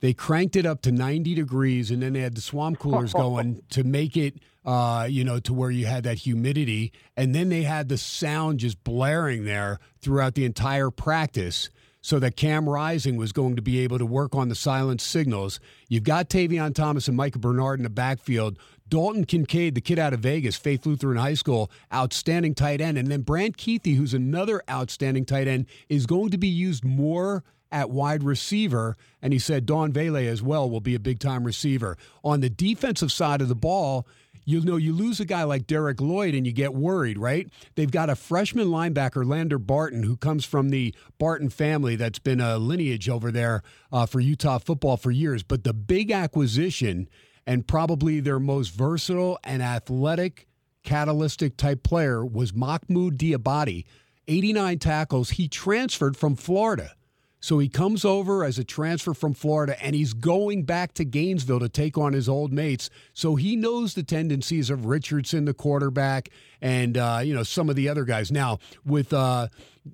They cranked it up to 90 degrees, and then they had the swamp coolers <laughs> going to make it, uh, you know, to where you had that humidity. And then they had the sound just blaring there throughout the entire practice so that Cam Rising was going to be able to work on the silent signals. You've got Tavion Thomas and Micah Bernard in the backfield. Dalton Kincaid, the kid out of Vegas, Faith Lutheran High School, outstanding tight end. And then Brant Kuithe, who's another outstanding tight end, is going to be used more at wide receiver. And he said Don Vele as well will be a big time receiver. On the defensive side of the ball, you know, you lose a guy like Derek Lloyd and you get worried, right? They've got a freshman linebacker, Lander Barton, who comes from the Barton family that's been a lineage over there uh, for Utah football for years. But the big acquisition and probably their most versatile and athletic, catalytic type player was Mohamoud Diabate. 89 tackles. He transferred from Florida. So he comes over as a transfer from Florida and he's going back to Gainesville to take on his old mates. So he knows the tendencies of Richardson, the quarterback, and, uh, you know, some of the other guys. Now, with uh,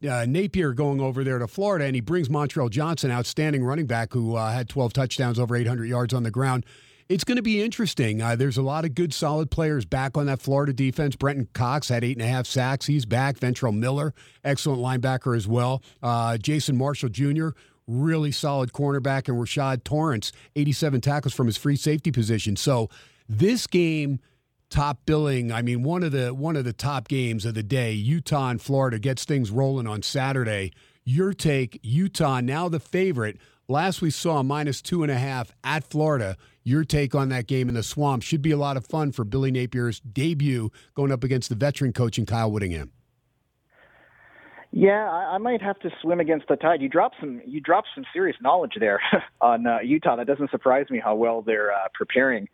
uh, Napier going over there to Florida and he brings Montrell Johnson, outstanding running back who uh, had 12 touchdowns, over 800 yards on the ground. It's going to be interesting. Uh, there's a lot of good, solid players back on that Florida defense. Brenton Cox had eight and a half sacks. He's back. Ventrell Miller, excellent linebacker as well. Uh, Jason Marshall Jr., really solid cornerback. And Rashad Torrence, 87 tackles from his free safety position. So this game, top billing. I mean, one of the one of the top games of the day. Utah and Florida gets things rolling on Saturday. Your take, Utah now the favorite. Last we saw minus two and a half at Florida. Your take on that game in the swamp should be a lot of fun for Billy Napier's debut going up against the veteran coach in Kyle Whittingham. Yeah, I, I might have to swim against the tide. You dropped some you dropped some serious knowledge there <laughs> on uh, Utah. That doesn't surprise me how well they're uh, preparing.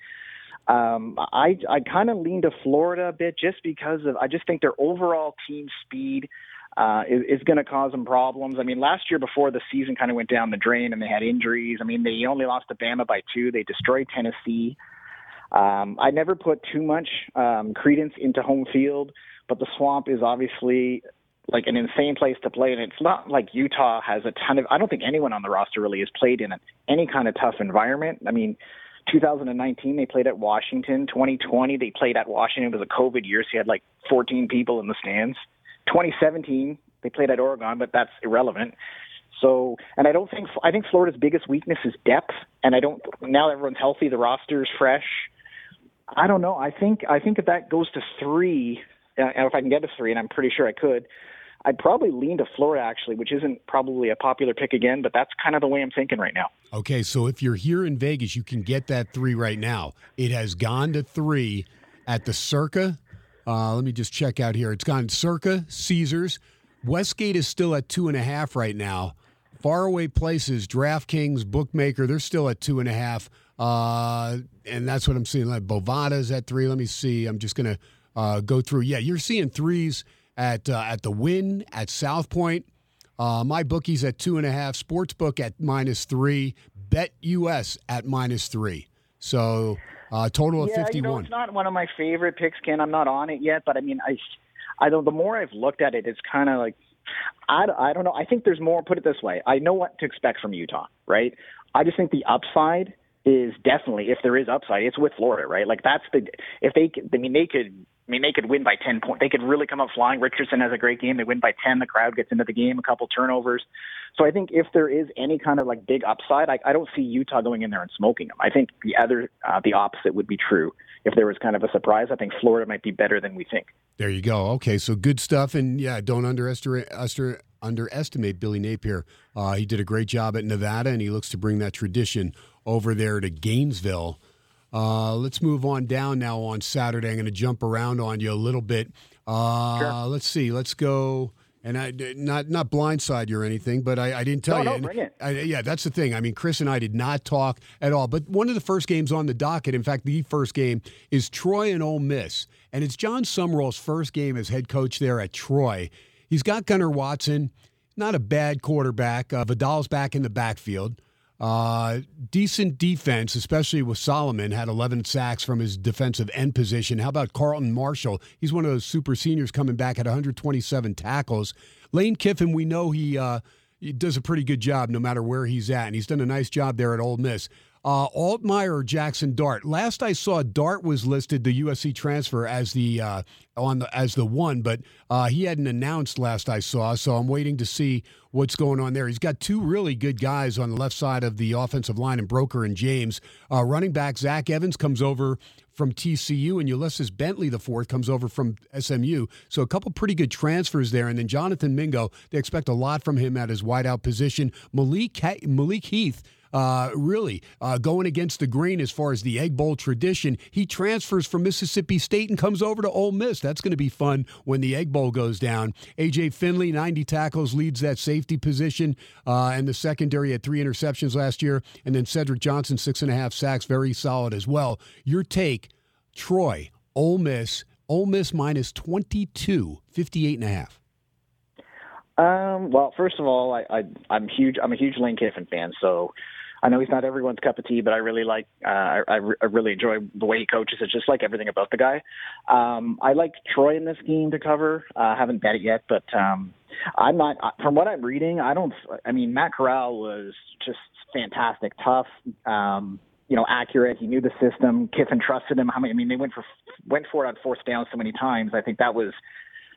Um, I I kind of lean to Florida a bit just because of I just think their overall team speed uh, is, is going to cause them problems. I mean, last year before the season kind of went down the drain and they had injuries. I mean, they only lost to Bama by two. They destroyed Tennessee. Um, I never put too much um, credence into home field, but the swamp is obviously like an insane place to play, and it's not like Utah has a ton of. I don't think anyone on the roster really has played in any kind of tough environment. I mean, 2019 they played at Washington. 2020 they played at Washington. It was a COVID year, so you had like 14 people in the stands. 2017 they played at Oregon, but that's irrelevant. So, and I don't think I think Florida's biggest weakness is depth, and I don't. Now everyone's healthy, the roster's fresh. I don't know. I think I think if that goes to three, and if I can get to three, and I'm pretty sure I could, I'd probably lean to Florida actually, which isn't probably a popular pick again, but that's kind of the way I'm thinking right now. Okay, so if you're here in Vegas, you can get that three right now. It has gone to three at the Circa. Uh, let me just check out here. It's gone Circa, Caesars. Westgate is still at two and a half right now. Faraway places, DraftKings, Bookmaker, they're still at two and a half. Uh, and that's what I'm seeing. Like Bovada's at three. Let me see. I'm just going to uh, go through. Yeah, you're seeing threes at uh, at the Wynn at South Point. Uh, my bookies at two and a half. Sportsbook at minus three. Bet US at minus three. So uh, total of yeah, 51. you know, it's not one of my favorite picks, Ken. I'm not on it yet, but I mean, I, I don't. The more I've looked at it, it's kind of like, I, I don't know. I think there's more. Put it this way: I know what to expect from Utah, right? I just think the upside is definitely, if there is upside, it's with Florida, right? Like that's the if they, I mean, they could. I mean, they could win by 10 points. They could really come up flying. Richardson has a great game. They win by 10. The crowd gets into the game, a couple turnovers. So I think if there is any kind of like big upside, I, I don't see Utah going in there and smoking them. I think the other, uh, the opposite would be true. If there was kind of a surprise, I think Florida might be better than we think. There you go. Okay, so good stuff, and yeah, don't underestimate underestimate Billy Napier. Uh, he did a great job at Nevada, and he looks to bring that tradition over there to Gainesville. Uh, let's move on down now on Saturday. I'm going to jump around on you a little bit. Uh, Let's see. Let's go. And I not not blindside you or anything, but I, I didn't tell No, you. no, bring it. I, yeah, that's the thing. I mean, Chris and I did not talk at all. But one of the first games on the docket, in fact, the first game is Troy and Ole Miss, and it's Jon Sumrall's first game as head coach there at Troy. He's got Gunnar Watson, not a bad quarterback. Uh, Vidal's back in the backfield. Uh, decent defense, especially with Solomon, had 11 sacks from his defensive end position. How about Carlton Martial? He's one of those super seniors coming back at 127 tackles. Lane Kiffin, we know he, uh, he does a pretty good job no matter where he's at, and he's done a nice job there at Ole Miss. Uh, Altmyer Jackson Dart. Last I saw, Dart was listed the USC transfer as the uh, on the as the one, but uh, he hadn't announced last I saw. So I'm waiting to see what's going on there. He's got two really good guys on the left side of the offensive line, and Broeker and James. Uh, running back Zach Evans comes over from TCU, and Ulysses Bentley the fourth comes over from SMU. So a couple pretty good transfers there, and then Jonathan Mingo. They expect a lot from him at his wideout position. Malik Malik Heath uh, really uh, going against the grain as far as the Egg Bowl tradition. He transfers from Mississippi State and comes over to Ole Miss. That's going to be fun when the Egg Bowl goes down. AJ Finley, 90 tackles, leads that safety position, uh, and the secondary had three interceptions last year. And then Cedric Johnson, six and a half sacks, very solid as well. Your take, Troy, Ole Miss, Ole Miss minus 22, 58 and a half. Um, well, first of all, I, I I'm huge. I'm a huge Lane Kiffin fan, so I know he's not everyone's cup of tea, but I really like. Uh, I, I, re- I really enjoy the way he coaches. It's just like everything about the guy. Um, I like Troy in this game to cover. Uh, haven't bet it yet, but um, I'm not. From what I'm reading, I don't. I mean, Matt Corral was just fantastic, tough. Um, you know, accurate. He knew the system. Kiffin trusted him. How many? I mean, they went for went for it on fourth down so many times. I think that was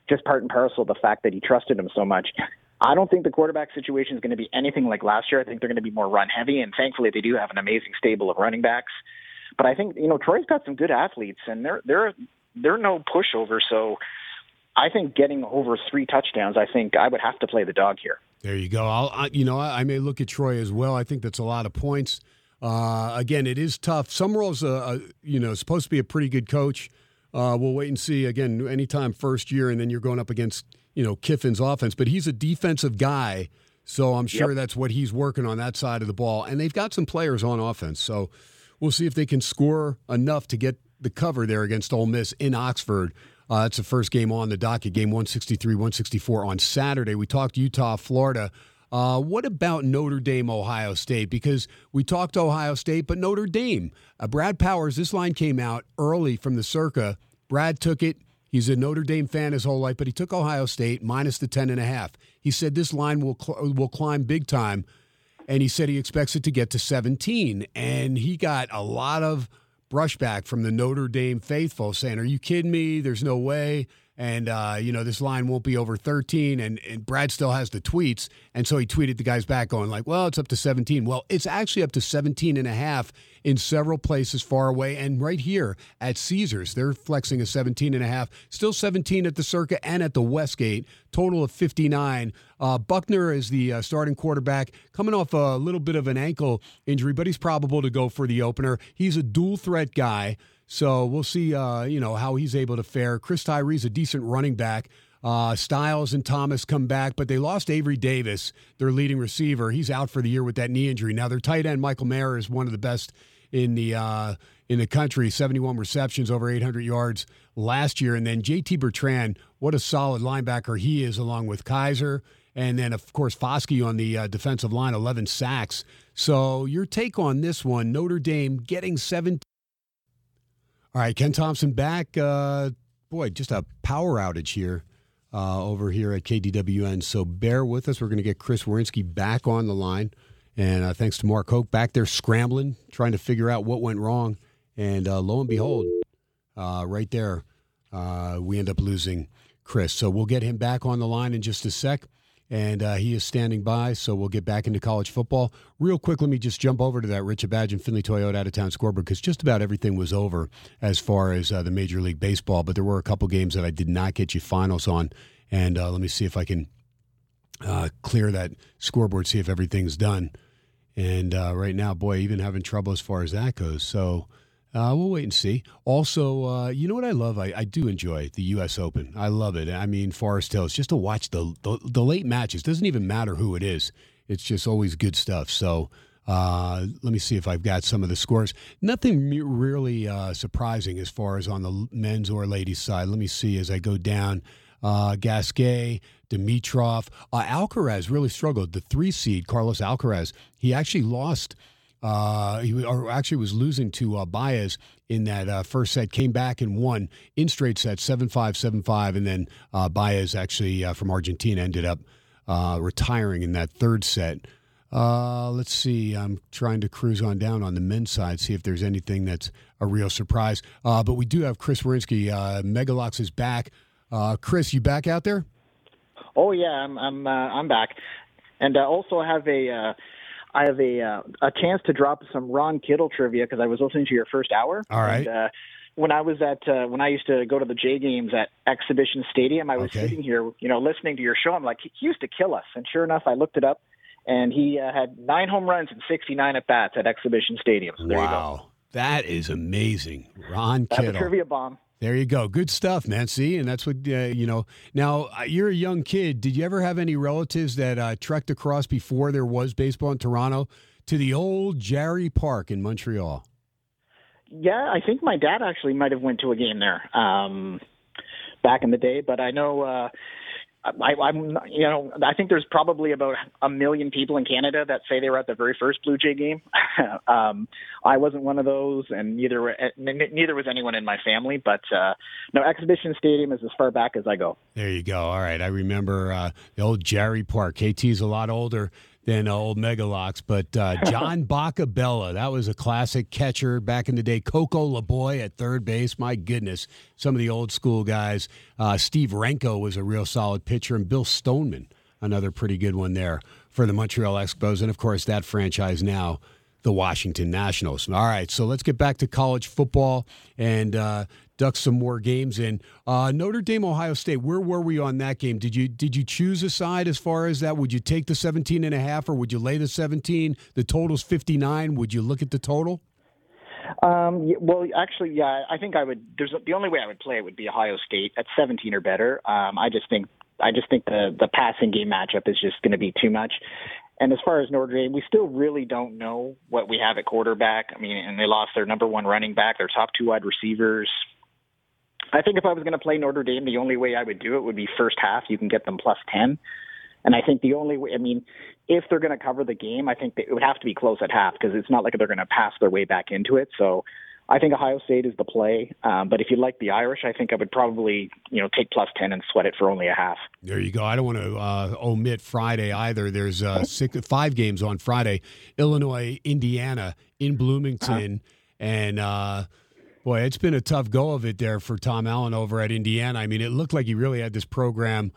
just part and parcel of the fact that he trusted him so much. I don't think the quarterback situation is going to be anything like last year. I think they're going to be more run heavy, and thankfully they do have an amazing stable of running backs. But I think you know Troy's got some good athletes, and they're they're they're no pushover. So I think getting over three touchdowns, I think I would have to play the dog here. There you go. I'll, I, you know, I, I may look at Troy as well. I think that's a lot of points. Uh, again, it is tough. Sumrall's a, a you know supposed to be a pretty good coach. Uh, we'll wait and see. Again, anytime first year, and then you're going up against you know Kiffin's offense, but he's a defensive guy, so I'm sure Yep. that's what he's working on that side of the ball. And they've got some players on offense, so we'll see if they can score enough to get the cover there against Ole Miss in Oxford. Uh, that's the first game on the docket, game 163, 164 on Saturday. We talked Utah, Florida. Uh, what about Notre Dame, Ohio State? Because we talked Ohio State, but Notre Dame. Uh, Brad Powers, this line came out early from the circa. Brad took it. He's a Notre Dame fan his whole life, but he took Ohio State minus the 10 and a half. He said this line will, cl- will climb big time and he said he expects it to get to 17. And he got a lot of brushback from the Notre Dame faithful saying, Are you kidding me? There's no way. And, uh, you know, this line won't be over 13. And, and Brad still has the tweets. And so he tweeted the guys back going like, well, it's up to 17. Well, it's actually up to 17 and a half in several places far away. And right here at Caesars, they're flexing a 17 and a half. Still 17 at the Circa and at the Westgate. Total of 59. Uh, Buchner is the uh, starting quarterback, coming off a little bit of an ankle injury, but he's probable to go for the opener. He's a dual threat guy. So we'll see, uh, you know, how he's able to fare. Chris Tyree's a decent running back. Uh, Styles and Thomas come back, but they lost Avery Davis, their leading receiver. He's out for the year with that knee injury. Now their tight end Michael Mayer is one of the best in the uh, in the country. Seventy one receptions, over eight hundred yards last year, and then J.T. Bertrand, what a solid linebacker he is, along with Kiser, and then of course Foskey on the uh, defensive line, eleven sacks. So your take on this one, Notre Dame getting seven. All right, Ken Thomson back. Uh, boy, just a power outage here uh, over here at KDWN. So bear with us. We're going to get Chris Weyrinski back on the line. And uh, thanks to Mark Hoke back there scrambling, trying to figure out what went wrong. And uh, lo and behold, uh, right there, uh, we end up losing Chris. So we'll get him back on the line in just a sec. And uh, he is standing by, so we'll get back into college football. Real quick, let me just jump over to that Richard Badge and Findlay Toyota out of town scoreboard because just about everything was over as far as uh, the Major League Baseball. But there were a couple games that I did not get you finals on. And uh, let me see if I can uh, clear that scoreboard, see if everything's done. And uh, right now, boy, even having trouble as far as that goes. So uh, we'll wait and see. Also, uh, you know what I love? I, I do enjoy the U.S. Open. I love it. I mean, Forest Hills, just to watch the, the the late matches. Doesn't even matter who it is. It's just always good stuff. So uh, let me see if I've got some of the scores. Nothing really uh, surprising as far as on the men's or ladies' side. Let me see as I go down. uh, Gasquet, Dimitrov. Uh, Alcaraz really struggled. The three seed, Carlos Alcaraz, he actually lost. Uh, he or actually was losing to uh, Baez in that uh, first set. Came back and won in straight sets, seven five, seven five, and then uh, Baez actually uh, from Argentina ended up uh, retiring in that third set. Uh, let's see. I'm trying to cruise on down on the men's side, see if there's anything that's a real surprise. But we do have Chris Weyrinski. Uh, Megalocks is back. Chris, you back out there? Oh yeah, I'm I'm I'm back, and uh, also have a I have a uh, a chance to drop some Ron Kittle trivia because I was listening to your first hour. All right. And, uh, when I was at uh, when I used to go to the J games at Exhibition Stadium, I was Okay. sitting here, you know, listening to your show. I'm like, he used to kill us, and sure enough, I looked it up, and he uh, had nine home runs and 69 at bats at Exhibition Stadium. So there you go. wow, that is amazing, Ron That's a Kittle. trivia bomb. There you go. Good stuff, man. See, and that's what uh, you know. Now uh, you're a young kid. Did you ever have any relatives that uh, trekked across before there was baseball in Toronto to the old Jarry Park in Montreal? Yeah, I think my dad actually might have went to a game there um, back in the day, but I know. Uh, I, I'm, you know, I think there's probably about a million people in Canada that say they were at the very first Blue Jay game. <laughs> um, I wasn't one of those, and neither were, eh, neither was anyone in my family. But uh, no, Exhibition Stadium is as far back as I go. There you go. All right, I remember uh, the old Jarry Park. KT's a lot older than uh, old Megalocks, but uh, <laughs> John Boccabella, that was a classic catcher back in the day. Coco LaBoy at third base. My goodness, some of the old school guys. Uh, Steve Renko was a real solid pitcher, and Bill Stoneman, another pretty good one there for the Montreal Expos, and of course that franchise now the Washington Nationals. All right, so let's get back to college football and uh, duck some more games in. Uh, Notre Dame, Ohio State. Where were we on that game? Did you did you choose a side as far as that? Would you take the 17 and a half or would you lay the 17? The total's 59. Would you look at the total? Um, well, actually, yeah, I think I would. There's the only way I would play it would be Ohio State at 17 or better. Um, I just think I just think the the passing game matchup is just going to be too much. And as far as Notre Dame, we still really don't know what we have at quarterback. I mean, and they lost their number one running back, their top two wide receivers. I think if I was going to play Notre Dame, the only way I would do it would be first half. You can get them plus 10. And I think the only way, I mean, if they're going to cover the game, I think that it would have to be close at half because it's not like they're going to pass their way back into it. So I think Ohio State is the play. Um, but if you like the Irish, I think I would probably, you know, take plus 10 and sweat it for only a half. There you go. I don't want to uh, omit Friday either. There's uh, six, five games on Friday. Illinois, Indiana, in Bloomington, and uh, boy, it's been a tough go of it there for Tom Allen over at Indiana. I mean, it looked like he really had this program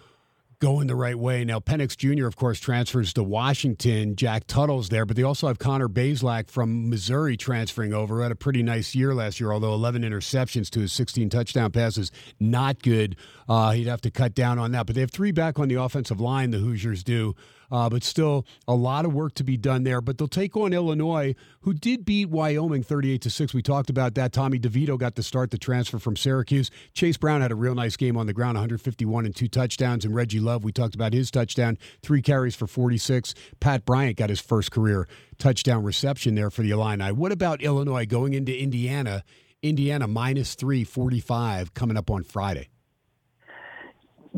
going the right way. Now, Penix Jr., of course, transfers to Washington. Jack Tuttle's there, but they also have Connor Bazelak from Missouri transferring over. Had a pretty nice year last year, although 11 interceptions to his 16 touchdown passes. Not good. Uh, he'd have to cut down on that. But they have three back on the offensive line, the Hoosiers do. Uh, but still, a lot of work to be done there. But they'll take on Illinois, who did beat Wyoming 38 to 6. We talked about that. Tommy DeVito got to start the transfer from Syracuse. Chase Brown had a real nice game on the ground, 151 and two touchdowns. And Reggie Love, we talked about his touchdown, three carries for 46. Pat Bryant got his first career touchdown reception there for the Illini. What about Illinois going into Indiana? Indiana minus 345 coming up on Friday.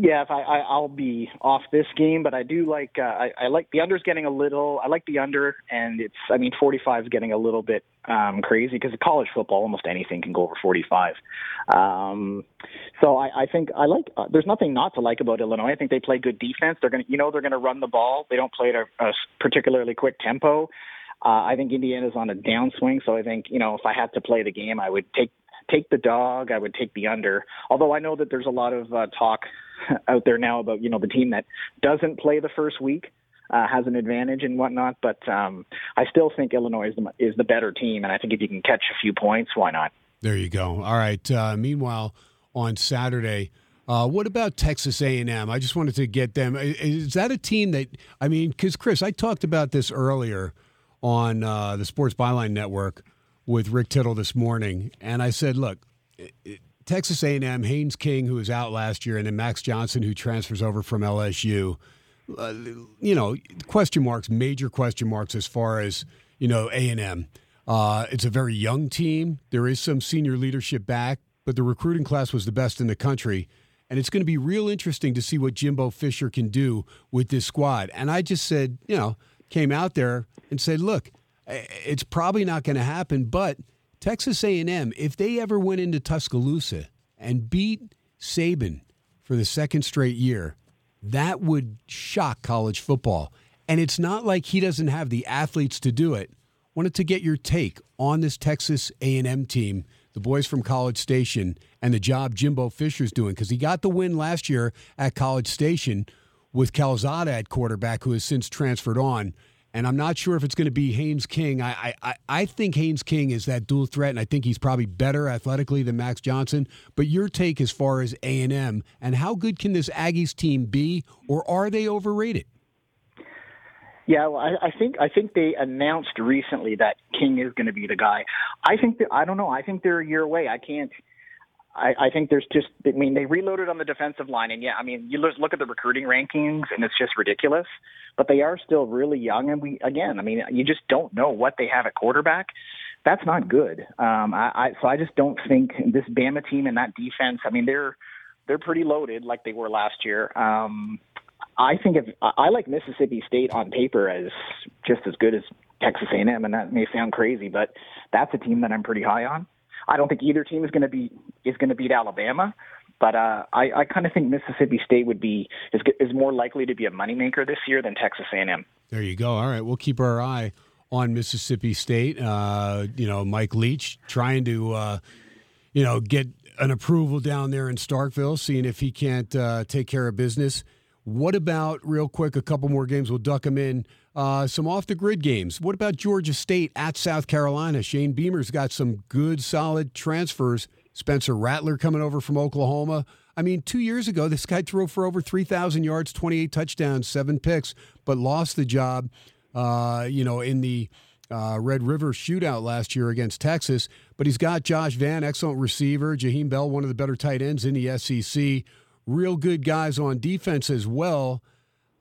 Yeah, if I, I I'll be off this game, but I do like uh, I, I like the under's getting a little. I like the under, and it's I mean 45 is getting a little bit um, crazy because college football almost anything can go over 45. Um, so I, I think I like. Uh, there's nothing not to like about Illinois. I think they play good defense. They're gonna you know they're gonna run the ball. They don't play at a, a particularly quick tempo. Uh, I think Indiana's on a downswing, so I think you know if I had to play the game, I would take take the dog. I would take the under. Although I know that there's a lot of uh, talk <laughs> out there now about you know the team that doesn't play the first week uh, has an advantage and whatnot. But um, I still think Illinois is the, is the better team, and I think if you can catch a few points, why not? There you go. All right. Uh, meanwhile, on Saturday, uh, what about Texas A&M? I just wanted to get them. Is that a team that I mean? Because Chris, I talked about this earlier on uh, the Sports Byline Network with Rick Tittle this morning, and I said, look. it- it- Texas A&M, Haynes King, who was out last year, and then Max Johnson, who transfers over from LSU. Uh, you know, question marks, major question marks as far as you know A&M. Uh, it's a very young team. There is some senior leadership back, but the recruiting class was the best in the country. And it's going to be real interesting to see what Jimbo Fisher can do with this squad. And I just said, you know, came out there and said, look, it's probably not going to happen, but Texas A&M, if they ever went into Tuscaloosa and beat Saban for the second straight year, that would shock college football. And it's not like he doesn't have the athletes to do it. Wanted to get your take on this Texas A&M team, the boys from College Station, and the job Jimbo Fisher's doing because he got the win last year at College Station with Calzada at quarterback, who has since transferred on. And I'm not sure if it's going to be Haynes King. I, I, I think Haynes King is that dual threat, and I think he's probably better athletically than Max Johnson. But your take as far as A and M and how good can this Aggies team be, or are they overrated? Yeah, well, I, I think I think they announced recently that King is going to be the guy. I think that I don't know. I think they're a year away. I can't. I, I think there's just. I mean, they reloaded on the defensive line, and yeah, I mean, you look look at the recruiting rankings, and it's just ridiculous. But they are still really young, and we again, I mean, you just don't know what they have at quarterback. That's not good. Um, I, I so I just don't think this Bama team and that defense. I mean, they're they're pretty loaded like they were last year. Um, I think if I like Mississippi State on paper as just as good as Texas A&M, and that may sound crazy, but that's a team that I'm pretty high on. I don't think either team is going to be is going to beat Alabama, but uh, I, I kind of think Mississippi State would be is is more likely to be a moneymaker this year than Texas A&M. There you go. All right, we'll keep our eye on Mississippi State. Uh, you know, Mike Leach trying to, uh, you know, get an approval down there in Starkville, seeing if he can't uh, take care of business. What about real quick? A couple more games. We'll duck them in. Uh, some off the grid games. What about Georgia State at South Carolina? Shane Beamer's got some good, solid transfers. Spencer Rattler coming over from Oklahoma. I mean, two years ago, this guy threw for over 3,000 yards, 28 touchdowns, seven picks, but lost the job, uh, you know, in the uh, Red River shootout last year against Texas. But he's got Josh Vann, excellent receiver, Jaheim Bell, one of the better tight ends in the SEC. Real good guys on defense as well.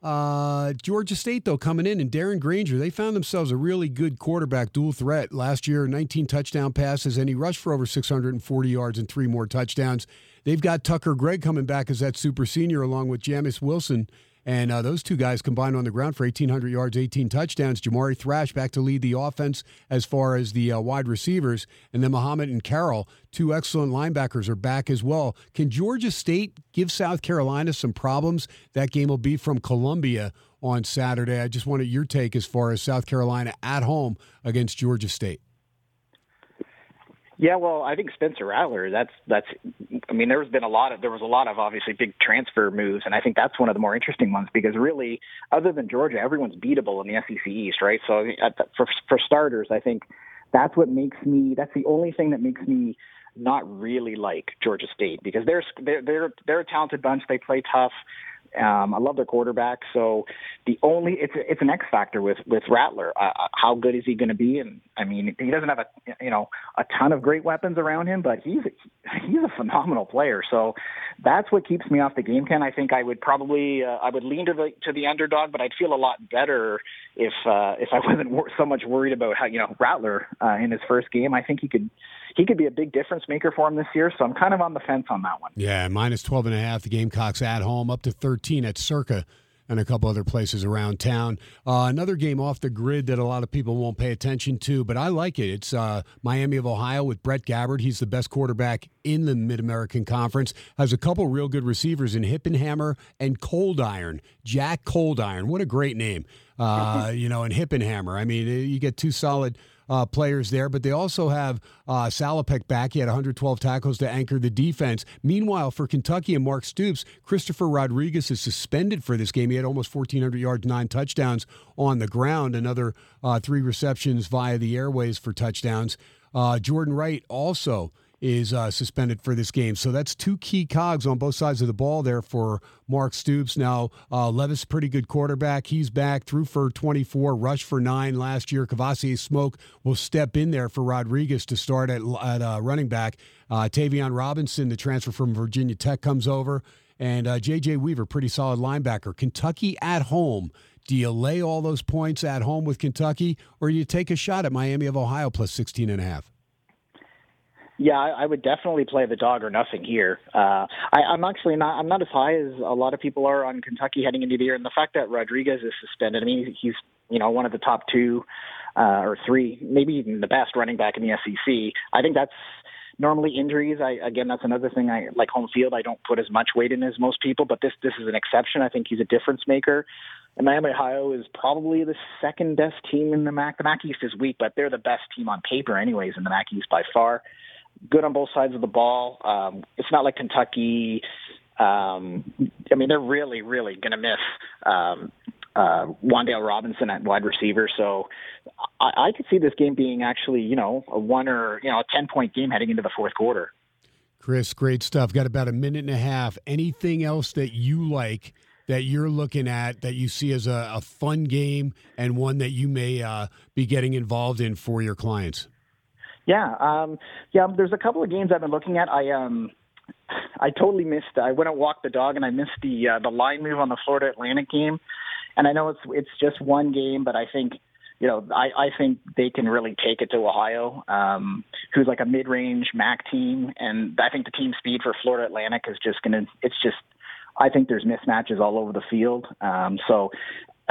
Uh, Georgia State, though, coming in, and Darren Grainger, they found themselves a really good quarterback dual threat last year 19 touchdown passes, and he rushed for over 640 yards and three more touchdowns. They've got Tucker Gregg coming back as that super senior, along with Jamis Wilson. And uh, those two guys combined on the ground for 1,800 yards, 18 touchdowns. Jamari Thrash back to lead the offense as far as the uh, wide receivers. And then Muhammad and Carroll, two excellent linebackers, are back as well. Can Georgia State give South Carolina some problems? That game will be from Columbia on Saturday. I just wanted your take as far as South Carolina at home against Georgia State. Yeah, well, I think Spencer Rattler. That's that's. I mean, there's been a lot of there was a lot of obviously big transfer moves, and I think that's one of the more interesting ones because really, other than Georgia, everyone's beatable in the SEC East, right? So for for starters, I think that's what makes me. That's the only thing that makes me not really like Georgia State because they're they're they're, they're a talented bunch. They play tough. Um, I love their quarterback. So the only it's it's an X factor with with Rattler. Uh, how good is he going to be? And I mean, he doesn't have a you know a ton of great weapons around him, but he's he's a phenomenal player. So that's what keeps me off the game. Ken, I think I would probably uh, I would lean to the to the underdog, but I'd feel a lot better if uh, if I <laughs> wasn't wor- so much worried about how you know Rattler uh, in his first game. I think he could he could be a big difference maker for him this year. So I'm kind of on the fence on that one. Yeah, minus 12 and a half. The Gamecocks at home, up to 13 at Circa and a couple other places around town. Uh, another game off the grid that a lot of people won't pay attention to, but I like it. It's uh, Miami of Ohio with Brett Gabbert. He's the best quarterback in the Mid American Conference. Has a couple real good receivers in Hippenhammer and Coldiron. Jack Coldiron. What a great name. Uh, <laughs> you know, and Hippenhammer. I mean, you get two solid uh, players there, but they also have uh, Salopek back. He had 112 tackles to anchor the defense. Meanwhile, for Kentucky and Mark Stoops, Christopher Rodriguez is suspended for this game. He had almost 1,400 yards, nine touchdowns on the ground, another uh, three receptions via the airways for touchdowns. Uh, Jordan Wright also is uh, suspended for this game. So that's two key cogs on both sides of the ball there for Mark Stoops. Now, uh, Levis, pretty good quarterback. He's back, threw for 24, rushed for nine last year. Kavosiey Smoke will step in there for Rodriguez to start at, at uh, running back. Uh, Tayvion Robinson, the transfer from Virginia Tech, comes over. And uh, J.J. Weaver, pretty solid linebacker. Kentucky at home. Do you lay all those points at home with Kentucky, or do you take a shot at Miami of Ohio plus 16 and a half? Yeah, I, would definitely play the dog or nothing here. Uh, I, I'm actually not. I'm not as high as a lot of people are on Kentucky heading into the year, and the fact that Rodriguez is suspended. I mean, he's you know one of the top two uh, or three, maybe even the best running back in the SEC. I think that's normally injuries. I again, that's another thing. I like home field. I don't put as much weight in as most people, but this this is an exception. I think he's a difference maker. And Miami Ohio is probably the second best team in the MAC. The MAC East is weak, but they're the best team on paper, anyways, in the MAC East by far. Good on both sides of the ball. Um, it's not like Kentucky. Um, I mean, they're really, really going to miss um, uh, Wan'Dale Robinson at wide receiver. So I, I could see this game being actually, you know, a one or you know a ten point game heading into the fourth quarter. Chris, great stuff. Got about a minute and a half. Anything else that you like that you're looking at that you see as a, a fun game and one that you may uh, be getting involved in for your clients? Yeah, um, yeah. There's a couple of games I've been looking at. I um, I totally missed. I went and walked the dog, and I missed the uh, the line move on the Florida Atlantic game. And I know it's it's just one game, but I think you know I I think they can really take it to Ohio, um, who's like a mid range MAC team, and I think the team speed for Florida Atlantic is just gonna. It's just I think there's mismatches all over the field. Um, so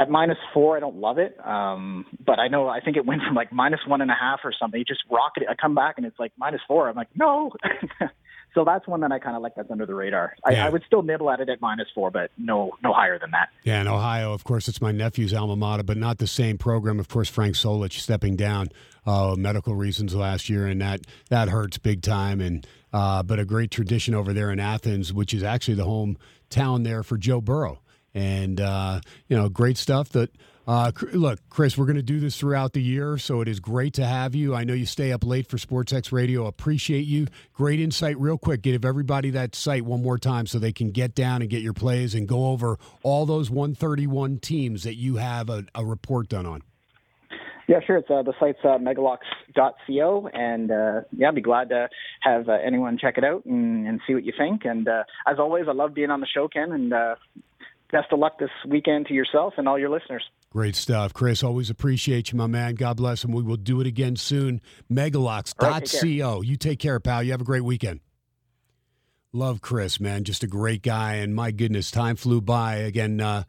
at minus four, I don't love it. Um, but I know I think it went from like minus one and a half or something. It just rocketed. I come back and it's like minus four. I'm like, no. <laughs> so that's one that I kind of like that's under the radar. I, Yeah. I would still nibble at it at minus four, but no, no higher than that. Yeah, in Ohio, of course, it's my nephew's alma mater, but not the same program. Of course, Frank Solich stepping down, uh, medical reasons last year, and that that hurts big time. And uh, but a great tradition over there in Athens, which is actually the hometown there for Joe Burrow, and uh, you know, great stuff. That uh, look, Chris, we're going to do this throughout the year, so it is great to have you. I know you stay up late for SportsX Radio. Appreciate you. Great insight. Real quick, give everybody that site one more time so they can get down and get your plays and go over all those 131 teams that you have a, a report done on. Yeah, sure. It's uh, the site's uh, megalocks.co, and uh, yeah, I'd be glad to have uh, anyone check it out and, and see what you think. And uh, as always, I love being on the show, Ken, and uh, best of luck this weekend to yourself and all your listeners. Great stuff, Chris. Always appreciate you, my man. God bless, and we will do it again soon. Megalocks.co. You take care, pal. You have a great weekend. Love Chris, man. Just a great guy. And my goodness, time flew by. Again, uh,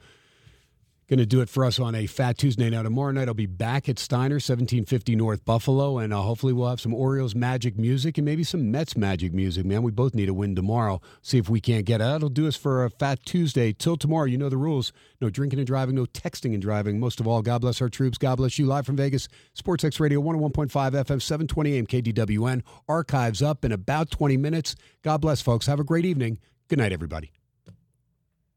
going to do it for us on a Fat Tuesday. Now, tomorrow night, I'll be back at Steiner, 1750 North Buffalo. And uh, hopefully, we'll have some Orioles magic music and maybe some Mets magic music, man. We both need a win tomorrow. See if we can't get it. That'll do us for a Fat Tuesday. Till tomorrow, you know the rules no drinking and driving, no texting and driving. Most of all, God bless our troops. God bless you. Live from Vegas, Sports X Radio 101.5 FM, 720 AM KDWN. Archives up in about 20 minutes. God bless, folks. Have a great evening. Good night, everybody.